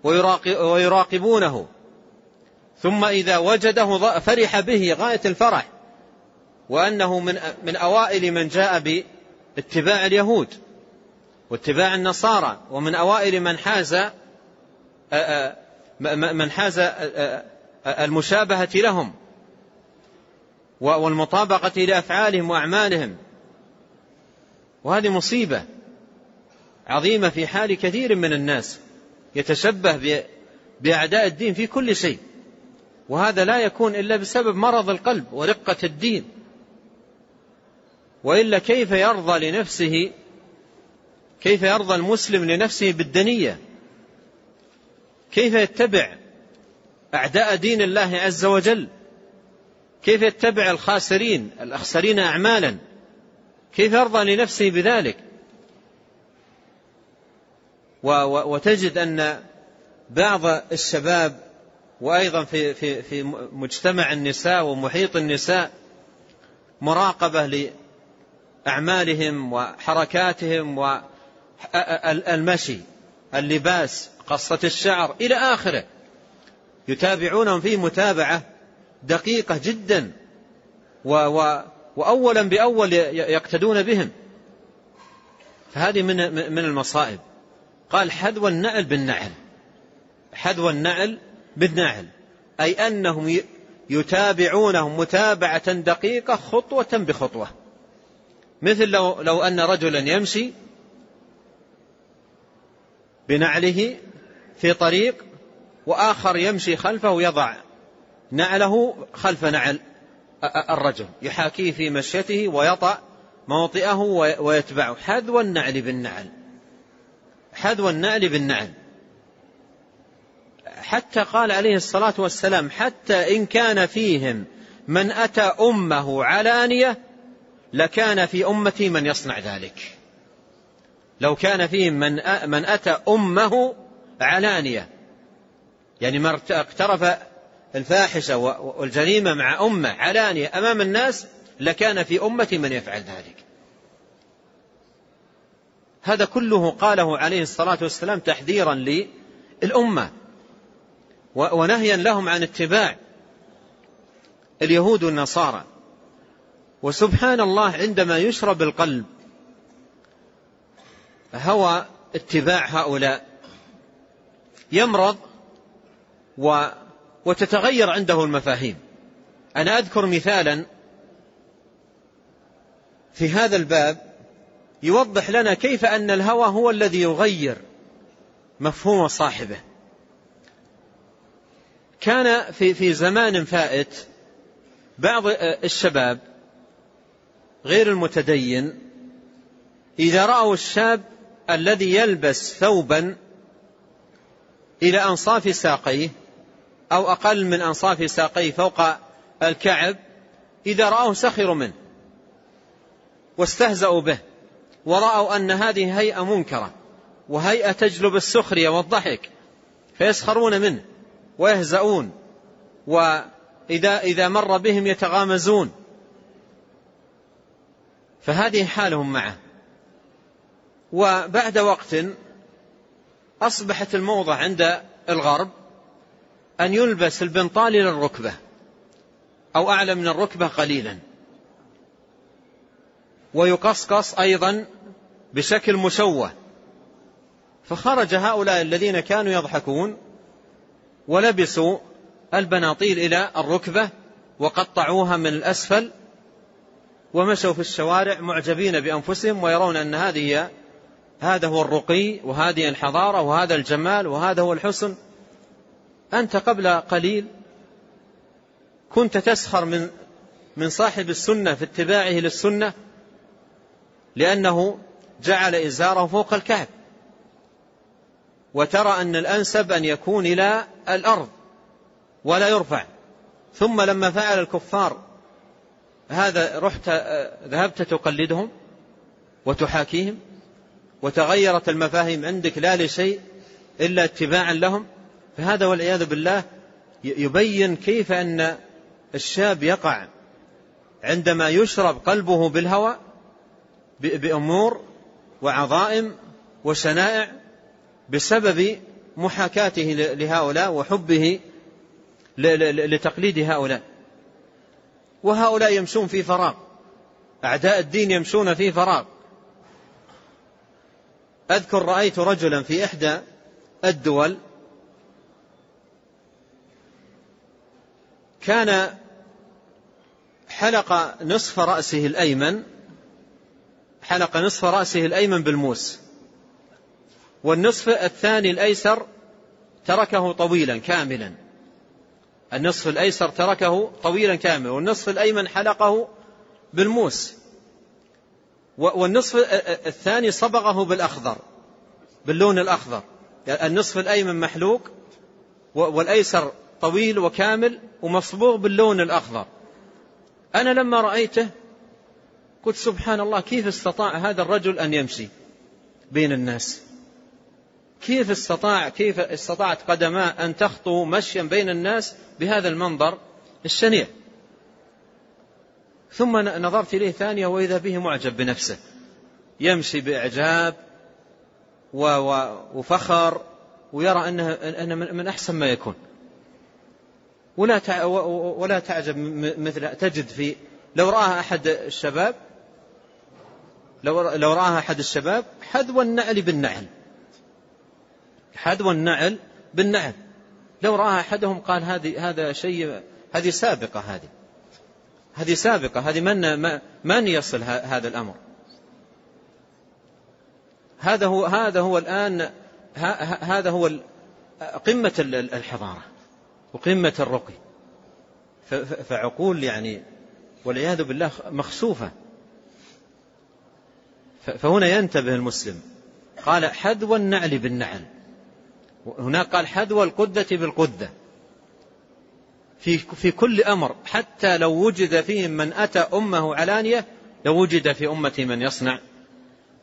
ويراقبونه. ثم إذا وجده فرح به غاية الفرح وأنه من من أوائل من جاء باتباع اليهود واتباع النصارى ومن أوائل من حاز من حاز المشابهة لهم والمطابقة لأفعالهم وأعمالهم. وهذه مصيبة عظيمة في حال كثير من الناس يتشبه بأعداء الدين في كل شيء. وهذا لا يكون إلا بسبب مرض القلب ورقة الدين. وإلا كيف يرضى لنفسه كيف يرضى المسلم لنفسه بالدنية؟ كيف يتبع أعداء دين الله عز وجل؟ كيف يتبع الخاسرين الأخسرين أعمالا؟ كيف يرضى لنفسه بذلك؟ وتجد أن بعض الشباب وأيضا في, في, في مجتمع النساء ومحيط النساء مراقبة أعمالهم وحركاتهم والمشي اللباس قصة الشعر إلى آخره. يتابعونهم في متابعة دقيقة جدا و و وأولا بأول يقتدون بهم. فهذه من من المصائب. قال حذو النعل بالنعل. حذو النعل بالنعل. أي أنهم يتابعونهم متابعة دقيقة خطوة بخطوة. مثل لو, لو أن رجلا يمشي بنعله في طريق وآخر يمشي خلفه ويضع نعله خلف نعل الرجل يحاكيه في مشيته ويطأ موطئه ويتبعه. حذو النعل بالنعل. حذو النعل بالنعل. حتى قال عليه الصلاة والسلام حتى إن كان فيهم من أتى أمه علانية لكان في أمتي من يصنع ذلك. لو كان فيهم من من أتى أمه علانية يعني ما اقترف الفاحشة والجريمة مع أمه علانية أمام الناس لكان في أمتي من يفعل ذلك. هذا كله قاله عليه الصلاة والسلام تحذيرا للأمة. ونهيا لهم عن اتباع اليهود والنصارى. وسبحان الله عندما يشرب القلب هوى اتباع هؤلاء. يمرض و وتتغير عنده المفاهيم. أنا أذكر مثالا في هذا الباب يوضح لنا كيف أن الهوى هو الذي يغير مفهوم صاحبه. كان في في زمان فائت بعض الشباب غير المتدين إذا رأوا الشاب الذي يلبس ثوبا إلى أنصاف ساقيه أو أقل من أنصاف ساقيه فوق الكعب إذا رأوه سخروا منه واستهزأوا به ورأوا أن هذه هيئة منكرة وهيئة تجلب السخرية والضحك فيسخرون منه. ويهزؤون وإذا إذا مر بهم يتغامزون. فهذه حالهم معه. وبعد وقت أصبحت الموضة عند الغرب أن يلبس البنطال إلى الركبة أو أعلى من الركبة قليلا. ويقصقص أيضا بشكل مشوه فخرج هؤلاء الذين كانوا يضحكون ولبسوا البناطيل إلى الركبة وقطعوها من الأسفل ومشوا في الشوارع معجبين بأنفسهم ويرون أن هذه هذا هو الرقي وهذه الحضارة وهذا الجمال وهذا هو الحسن. أنت قبل قليل كنت تسخر من من صاحب السنة في اتباعه للسنة لأنه جعل إزاره فوق الكعب وترى أن الأنسب أن يكون إلى الأرض ولا يرفع. ثم لما فعل الكفار هذا رحت ذهبت تقلدهم وتحاكيهم وتغيرت المفاهيم عندك لا لشيء إلا اتباعا لهم. فهذا والعياذ بالله يبين كيف أن الشاب يقع عندما يشرب قلبه بالهوى بأمور وعظائم وشنائع بسبب محاكاته لهؤلاء وحبه لتقليد هؤلاء. وهؤلاء يمشون في فراغ. أعداء الدين يمشون في فراغ. أذكر رأيت رجلا في إحدى الدول كان حلق نصف رأسه الأيمن حلق نصف رأسه الأيمن بالموس. والنصف الثاني الأيسر تركه طويلا كاملا. النصف الأيسر تركه طويلا كاملا. والنصف الأيمن حلقه بالموس. والنصف الثاني صبغه بالأخضر باللون الأخضر. النصف الأيمن محلوق والأيسر طويل وكامل ومصبوغ باللون الأخضر. أنا لما رأيته قلت سبحان الله كيف استطاع هذا الرجل أن يمشي بين الناس؟ كيف استطاع كيف استطاعت قدماه أن تخطو مشيا بين الناس بهذا المنظر الشنيع. ثم نظرت إليه ثانية وإذا به معجب بنفسه. يمشي بإعجاب وفخر ويرى أنه, أنه من أحسن ما يكون. ولا ولا تعجب مثل تجد في لو رآها أحد الشباب لو لو رآها أحد الشباب حذو النعل بالنعل. حذو النعل بالنعل. لو رآها أحدهم قال هذه هذا شيء هذه سابقة هذه. هذه سابقة. هذه من من يصل هذا الأمر؟ هذا هو هذا هو الآن هذا هو قمة الحضارة وقمة الرقي. فعقول يعني والعياذ بالله مخسوفة. فهنا ينتبه المسلم. قال حذو النعل بالنعل. هناك قال حذو القدة بالقدة. في في كل أمر حتى لو وجد فيهم من أتى أمه علانية لو وجد في أمتي من يصنع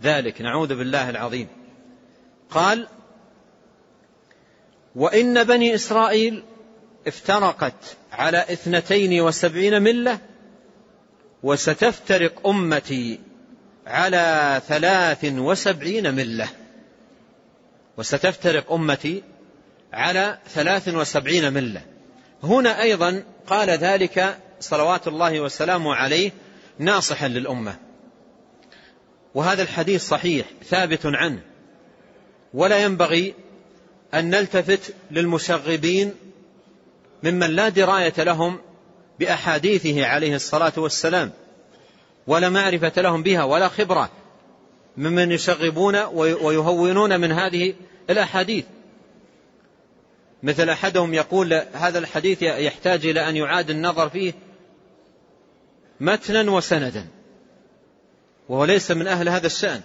ذلك. نعوذ بالله العظيم. قال وإن بني إسرائيل افترقت على اثنتين وسبعين ملة وستفترق أمتي على ثلاث وسبعين ملة. وستفترق أمتي على ثلاث وسبعين ملة. هنا أيضا قال ذلك صلوات الله وسلامه عليه ناصحا للأمة. وهذا الحديث صحيح ثابت عنه. ولا ينبغي أن نلتفت للمشغبين ممن لا دراية لهم بأحاديثه عليه الصلاة والسلام ولا معرفة لهم بها ولا خبرة ممن يشغبون ويهونون من هذه الأحاديث. مثل أحدهم يقول هذا الحديث يحتاج إلى أن يعاد النظر فيه متنا وسندا وهو ليس من أهل هذا الشأن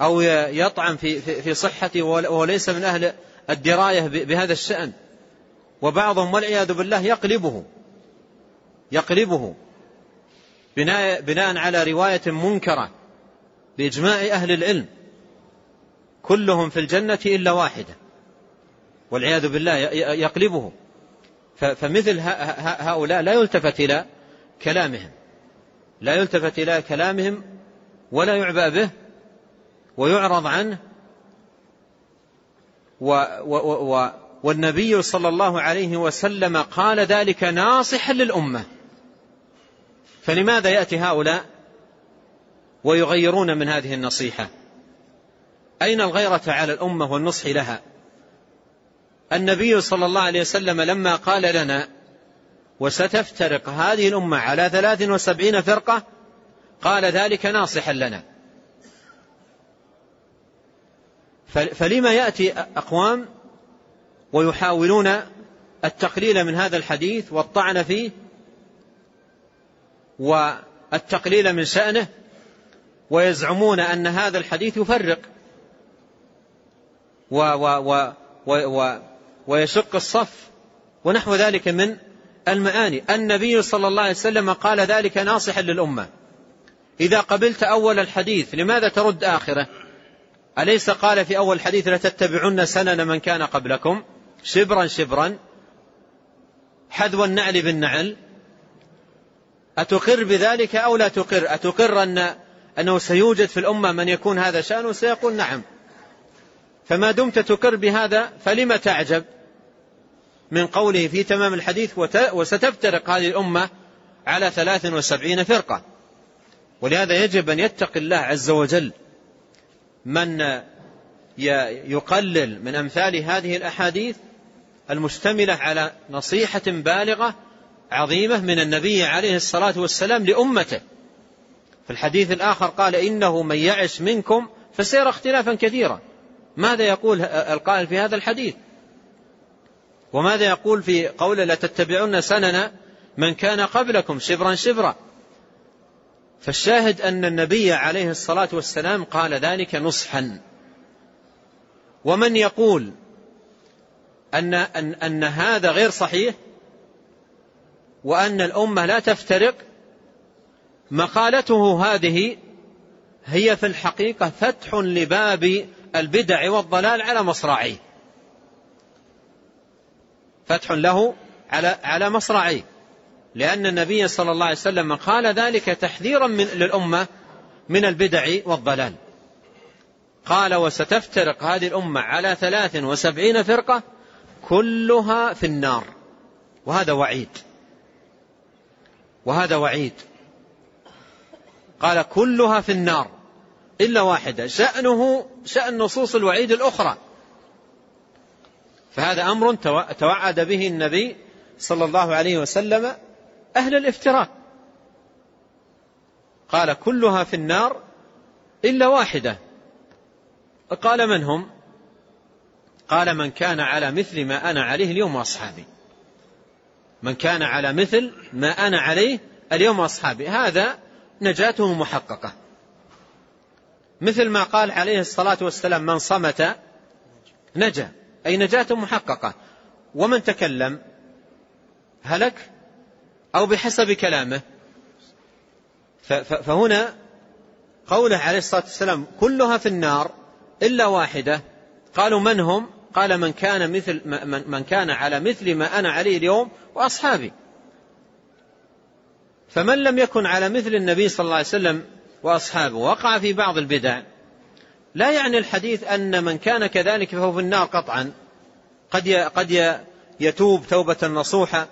أو يطعن في, في صحته وهو ليس من أهل الدراية بهذا الشأن. وبعضهم والعياذ بالله يقلبه يقلبه بناء, بناء على رواية منكرة. بإجماع أهل العلم. كلهم في الجنة إلا واحدة. والعياذ بالله يقلبه فمثل هؤلاء لا يلتفت إلى كلامهم. لا يلتفت إلى كلامهم ولا يعبأ به ويعرض عنه. و و و والنبي صلى الله عليه وسلم قال ذلك ناصحا للأمة. فلماذا يأتي هؤلاء؟ ويغيرون من هذه النصيحة. أين الغيرة على الأمة والنصح لها؟ النبي صلى الله عليه وسلم لما قال لنا وستفترق هذه الأمة على ثلاث وسبعين فرقة قال ذلك ناصحا لنا. فلما يأتي أقوام ويحاولون التقليل من هذا الحديث والطعن فيه والتقليل من شأنه ويزعمون أن هذا الحديث يفرق. و و و و و ويشق الصف. ونحو ذلك من المعاني النبي صلى الله عليه وسلم قال ذلك ناصحا للأمة. إذا قبلت أول الحديث لماذا ترد آخره؟ أليس قال في أول الحديث لتتبعن سنن من كان قبلكم؟ شبرا شبرا. حذو النعل بالنعل. أتقر بذلك أو لا تقر؟ أتقر أن أنه سيوجد في الأمة من يكون هذا شأنه سيقول نعم. فما دمت تقر بهذا فلم تعجب؟ من قوله في تمام الحديث وستفترق هذه الأمة على ثلاث وسبعين فرقة. ولهذا يجب أن يتقي الله عز وجل من يقلل من أمثال هذه الأحاديث المشتملة على نصيحة بالغة عظيمة من النبي عليه الصلاة والسلام لأمته. في الحديث الآخر قال إنه من يعش منكم فسيرى اختلافا كثيرا. ماذا يقول القائل في هذا الحديث؟ وماذا يقول في قول لا تتبعون سنن من كان قبلكم شبرا شبرا؟ فالشاهد أن النبي عليه الصلاة والسلام قال ذلك نصحا. ومن يقول أن, أن, أن هذا غير صحيح وأن الأمة لا تفترق مقالته هذه هي في الحقيقة فتح لباب البدع والضلال على مصراعيه. فتح له على على مصراعيه. لأن النبي صلى الله عليه وسلم قال ذلك تحذيرا من للأمة من البدع والضلال. قال وستفترق هذه الأمة على ثلاث وسبعين فرقة كلها في النار. وهذا وعيد. وهذا وعيد. قال كلها في النار إلا واحدة. شأنه شأن نصوص الوعيد الأخرى. فهذا أمر توعد به النبي صلى الله عليه وسلم أهل الافتراء. قال كلها في النار إلا واحدة. قال من هم؟ قال من كان على مثل ما أنا عليه اليوم وأصحابي. من كان على مثل ما أنا عليه اليوم وأصحابي. هذا نجاته محققة. مثل ما قال عليه الصلاة والسلام من صمت نجا. أي نجاة محققة. ومن تكلم هلك أو بحسب كلامه. فهنا قوله عليه الصلاة والسلام كلها في النار إلا واحدة. قالوا من هم؟ قال من كان مثل من كان على مثل ما أنا عليه اليوم وأصحابي. فمن لم يكن على مثل النبي صلى الله عليه وسلم وأصحابه وقع في بعض البدع لا يعني الحديث أن من كان كذلك فهو في النار قطعا. قد قد يتوب توبة نصوحة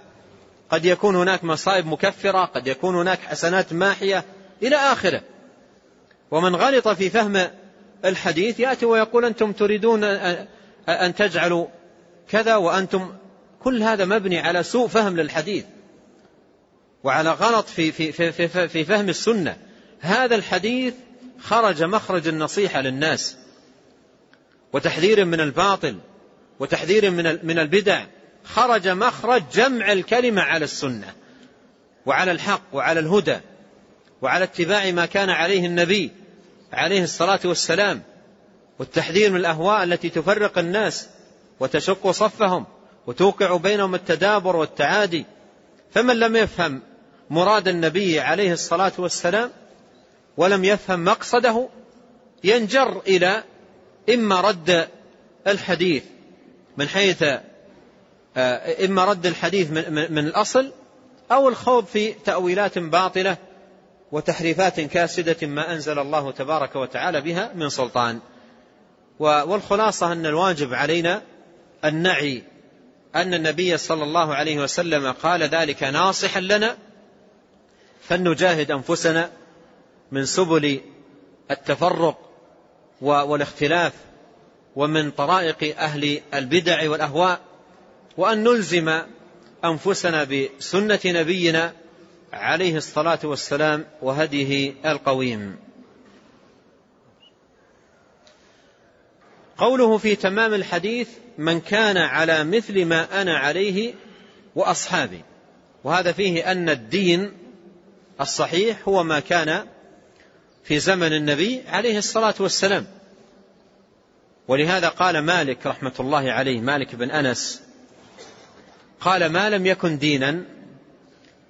قد يكون هناك مصائب مكفرة قد يكون هناك حسنات ماحية إلى آخره. ومن غلط في فهم الحديث يأتي ويقول أنتم تريدون أن تجعلوا كذا وأنتم كل هذا مبني على سوء فهم للحديث. وعلى غلط في, في, في, في, في فهم السنة. هذا الحديث خرج مخرج النصيحة للناس. وتحذير من الباطل وتحذير من من البدع. خرج مخرج جمع الكلمة على السنة وعلى الحق وعلى الهدى وعلى اتباع ما كان عليه النبي عليه الصلاة والسلام. والتحذير من الأهواء التي تفرق الناس وتشق صفهم وتوقع بينهم التدابر والتعادي. فمن لم يفهم مراد النبي عليه الصلاة والسلام ولم يفهم مقصده ينجر إلى إما رد الحديث من حيث آه، إما رد الحديث من, من الأصل أو الخوض في تأويلات باطلة وتحريفات كاسدة ما أنزل الله تبارك وتعالى بها من سلطان. والخلاصة أن الواجب علينا أن نعي أن النبي صلى الله عليه وسلم قال ذلك ناصحا لنا فلنجاهد أنفسنا من سبل التفرق والاختلاف ومن طرائق أهل البدع والأهواء وأن نلزم أنفسنا بسنة نبينا عليه الصلاة والسلام وهديه القويم. قوله في تمام الحديث من كان على مثل ما أنا عليه وأصحابي وهذا فيه أن الدين الصحيح هو ما كان في زمن النبي عليه الصلاة والسلام. ولهذا قال مالك رحمة الله عليه مالك بن أنس قال ما لم يكن دينا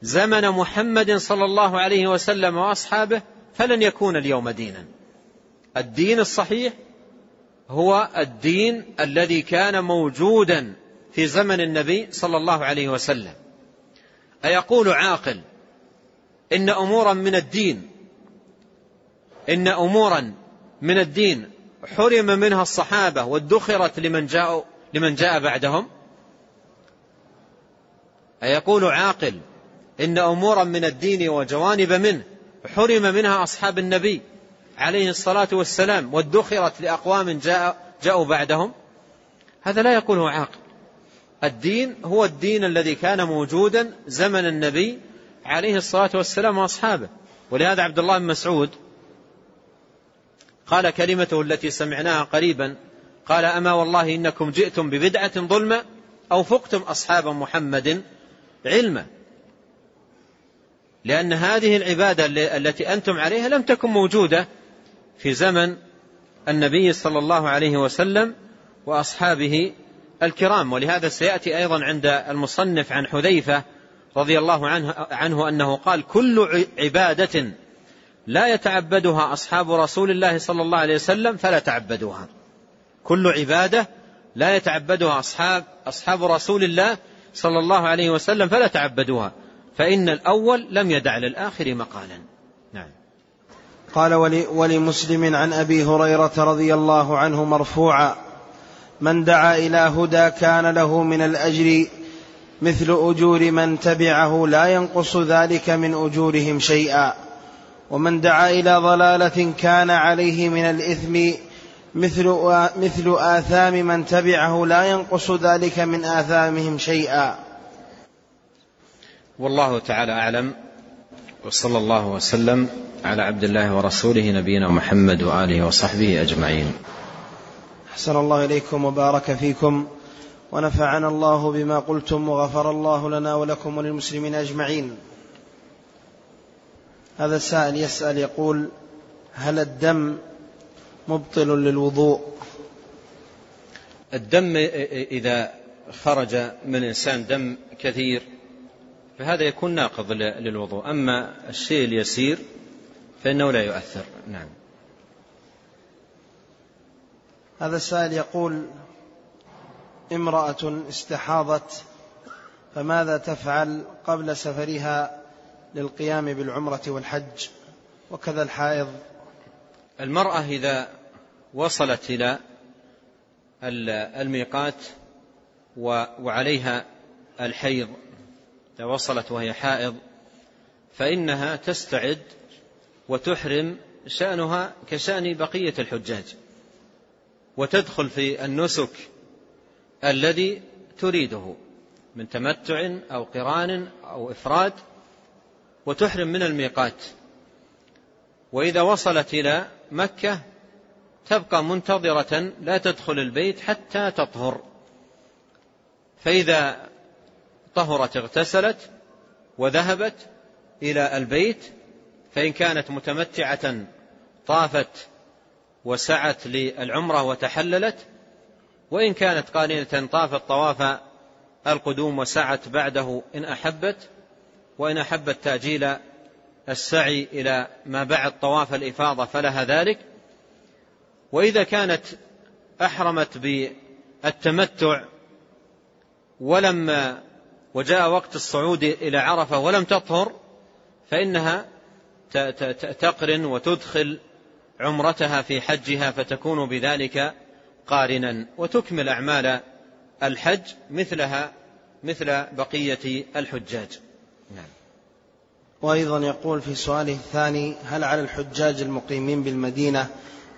زمن محمد صلى الله عليه وسلم وأصحابه فلن يكون اليوم دينا. الدين الصحيح هو الدين الذي كان موجودا في زمن النبي صلى الله عليه وسلم. أيقول عاقل إن أمورا من الدين. إن أمورا من الدين. حرم منها الصحابة وادخرت لمن جاء لمن جاء بعدهم. أيقول عاقل إن أمورا من الدين وجوانب منه. حرم منها أصحاب النبي عليه الصلاة والسلام وادخرت لأقوام جاء جاءوا بعدهم. هذا لا يقوله عاقل. الدين هو الدين الذي كان موجودا زمن النبي عليه الصلاة والسلام وأصحابه. ولهذا عبد الله بن مسعود قال كلمته التي سمعناها قريبا قال أما والله إنكم جئتم ببدعة ظلمة أو فقتم أصحاب محمد علما. لأن هذه العبادة التي أنتم عليها لم تكن موجودة في زمن النبي صلى الله عليه وسلم وأصحابه الكرام. ولهذا سيأتي أيضا عند المصنف عن حذيفة رضي الله عنه, عنه أنه قال كل عبادة لا يتعبدها أصحاب رسول الله صلى الله عليه وسلم فلا تعبدوها. كل عبادة لا يتعبدها أصحاب, أصحاب رسول الله صلى الله عليه وسلم فلا تعبدوها. فإن الأول لم يدع للآخر مقالا. نعم. قال ولمسلم عن أبي هريرة رضي الله عنه مرفوعا من دعا إلى هدى كان له من الأجر مثل أجور من تبعه لا ينقص ذلك من أجورهم شيئا. ومن دعا إلى ضلالة كان عليه من الإثم مثل مثل آثام من تبعه لا ينقص ذلك من آثامهم شيئا. والله تعالى أعلم. وصلى الله وسلم على عبد الله ورسوله نبينا محمد وآله وصحبه أجمعين. أحسن الله إليكم وبارك فيكم. ونفعنا الله بما قلتم وغفر الله لنا ولكم وللمسلمين أجمعين. هذا السائل يسأل يقول هل الدم مبطل للوضوء؟ الدم إذا خرج من إنسان دم كثير فهذا يكون ناقض للوضوء. أما الشيء اليسير فإنه لا يؤثر. نعم. هذا السائل يقول امرأة استحاضت فماذا تفعل قبل سفرها للقيام بالعمرة والحج؟ وكذا الحائض. المرأة إذا وصلت إلى الميقات وعليها الحيض إذا وصلت وهي حائض فإنها تستعد وتحرم شأنها كشأن بقية الحجاج وتدخل في النسك الذي تريده من تمتع أو قران أو إفراد وتحرم من الميقات. وإذا وصلت إلى مكة تبقى منتظرة لا تدخل البيت حتى تطهر. فإذا طهرت اغتسلت وذهبت إلى البيت فإن كانت متمتعة طافت وسعت للعمرة وتحللت وإن كانت قارنة طافت طواف القدوم وسعت بعده إن أحبت وإن أحبت تأجيل السعي إلى ما بعد طواف الإفاضة فلها ذلك. وإذا كانت أحرمت بالتمتع ولم وجاء وقت الصعود إلى عرفة ولم تطهر فإنها تقرن وتدخل عمرتها في حجها فتكون بذلك قارنا وتكمل أعمال الحج مثلها مثل بقية الحجاج. نعم. وأيضا يقول في سؤاله الثاني هل على الحجاج المقيمين بالمدينة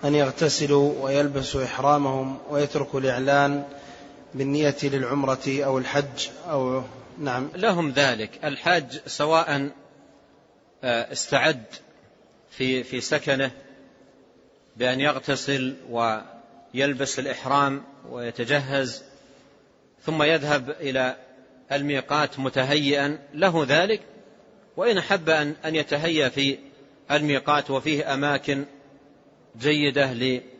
أن يغتسلوا ويلبسوا إحرامهم ويتركوا الإعلان بالنية للعمرة أو الحج أو نعم. لهم ذلك. الحاج سواء آه، استعد في في سكنه بأن يغتسل ويلبس الإحرام ويتجهز ثم يذهب إلى الميقات متهيئا له ذلك وإن أحب أن يتهيأ في الميقات وفيه أماكن جيدة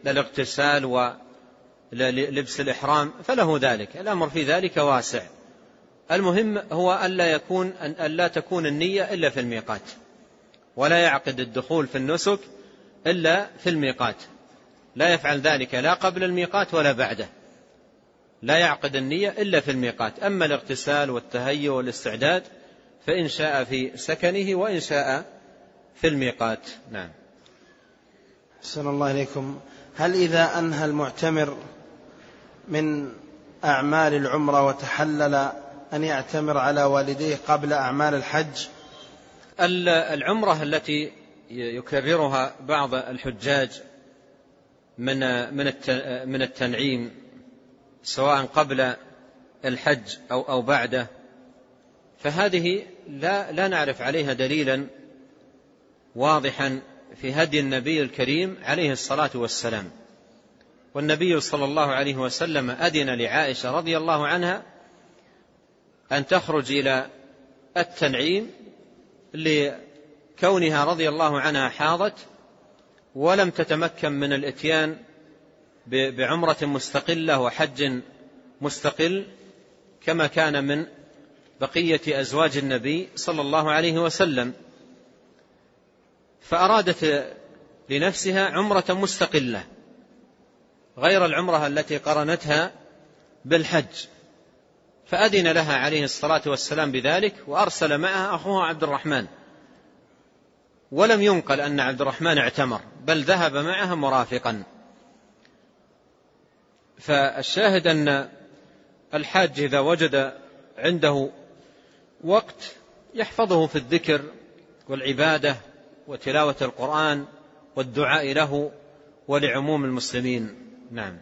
للاغتسال ولبس الإحرام فله ذلك الأمر في ذلك واسع. المهم هو ألا يكون أن لا تكون النية إلا في الميقات ولا يعقد الدخول في النسك إلا في الميقات. لا يفعل ذلك لا قبل الميقات ولا بعده. لا يعقد النية إلا في الميقات. أما الاغتسال والتهيؤ والاستعداد فإن شاء في سكنه وإن شاء في الميقات. نعم. أحسن الله إليكم. هل إذا أنهى المعتمر من أعمال العمرة وتحلل أن يعتمر على والديه قبل أعمال الحج؟ العمرة التي يكررها بعض الحجاج من من من التنعيم سواء قبل الحج أو أو بعده. فهذه لا لا نعرف عليها دليلا واضحا في هدي النبي الكريم عليه الصلاة والسلام. والنبي صلى الله عليه وسلم أذن لعائشة رضي الله عنها أن تخرج إلى التنعيم لكونها رضي الله عنها حاضت ولم تتمكن من الاتيان بعمرة مستقلة وحج مستقل كما كان من بقية أزواج النبي صلى الله عليه وسلم. فأرادت لنفسها عمرة مستقلة غير العمرة التي قرنتها بالحج. فأذن لها عليه الصلاة والسلام بذلك وأرسل معها أخوها عبد الرحمن. ولم ينقل أن عبد الرحمن اعتمر بل ذهب معها مرافقا. فالشاهد أن الحاج إذا وجد عنده وقت يحفظه في الذكر والعبادة وتلاوة القرآن والدعاء له ولعموم المسلمين. نعم.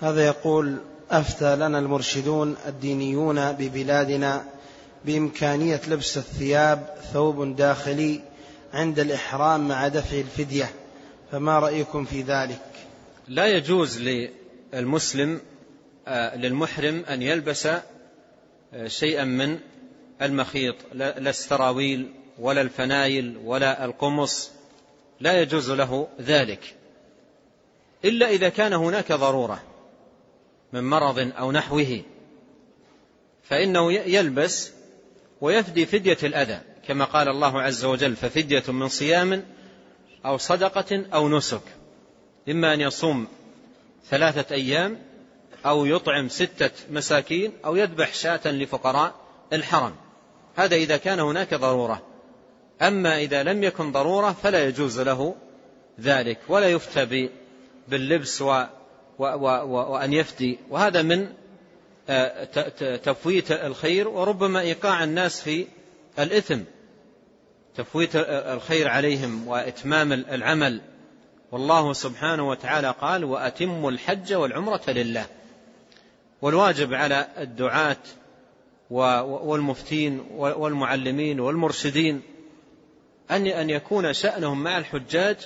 هذا يقول أفتى لنا المرشدون الدينيون ببلادنا بإمكانية لبس الثياب ثوب داخلي عند الإحرام مع دفع الفدية فما رأيكم في ذلك؟ لا يجوز للمسلم آه، للمحرم أن يلبس آه، شيئا من المخيط لا السراويل ولا الفنايل ولا القمص. لا يجوز له ذلك. إلا إذا كان هناك ضرورة من مرض أو نحوه فإنه يلبس ويفدي فدية الأذى كما قال الله عز وجل ففدية من صيام أو صدقة أو نسك إما أن يصوم ثلاثة أيام أو يطعم ستة مساكين أو يذبح شاة لفقراء الحرم. هذا إذا كان هناك ضرورة. أما إذا لم يكن ضرورة فلا يجوز له ذلك ولا يفتى باللبس و و و وأن يفتي وهذا من تفويت الخير وربما إيقاع الناس في الإثم. تفويت الخير عليهم وإتمام العمل. والله سبحانه وتعالى قال وأتموا الحج والعمرة لله. والواجب على الدعاة والمفتين والمعلمين والمرشدين أن أن يكون شأنهم مع الحجاج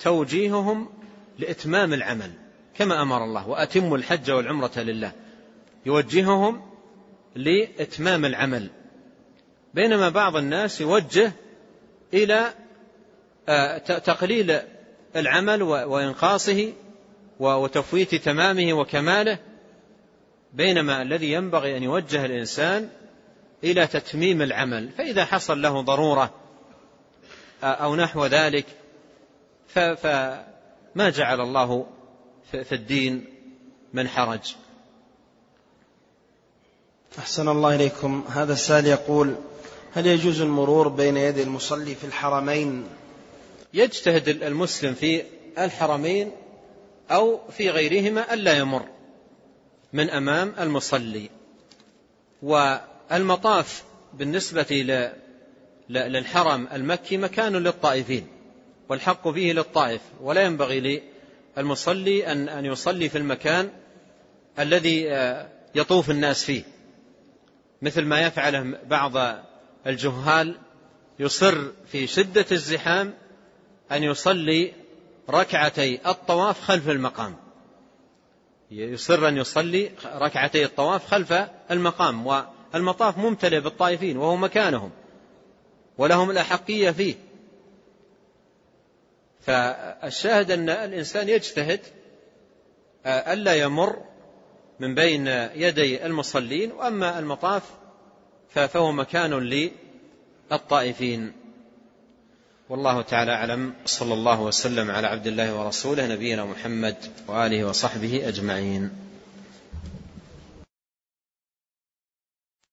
توجيههم لإتمام العمل كما أمر الله وأتموا الحج والعمرة لله. يوجههم لإتمام العمل. بينما بعض الناس يوجه إلى آه، تقليل العمل وإنقاصه وتفويت تمامه وكماله. بينما الذي ينبغي أن يوجه الإنسان إلى تتميم العمل. فإذا حصل له ضرورة أو نحو ذلك فما جعل الله في الدين من حرج. أحسن الله إليكم. هذا السائل يقول هل يجوز المرور بين يدي المصلي في الحرمين؟ يجتهد المسلم في الحرمين أو في غيرهما ألا يمر من أمام المصلي. والمطاف بالنسبة للحرم المكي مكان للطائفين والحق فيه للطائف ولا ينبغي للمصلي أن يصلي في المكان الذي آه، يطوف الناس فيه. مثل ما يفعله بعض الجهال يصر في شدة الزحام أن يصلي ركعتي الطواف خلف المقام. يصر أن يصلي ركعتي الطواف خلف المقام والمطاف ممتلئ بالطائفين وهو مكانهم ولهم الأحقية فيه. فالشاهد أن الإنسان يجتهد آه، ألا يمر من بين يدي المصلين وأما المطاف فهو مكان للطائفين. والله تعالى أعلم. صلى الله وسلم على عبد الله ورسوله نبينا محمد وآله وصحبه أجمعين.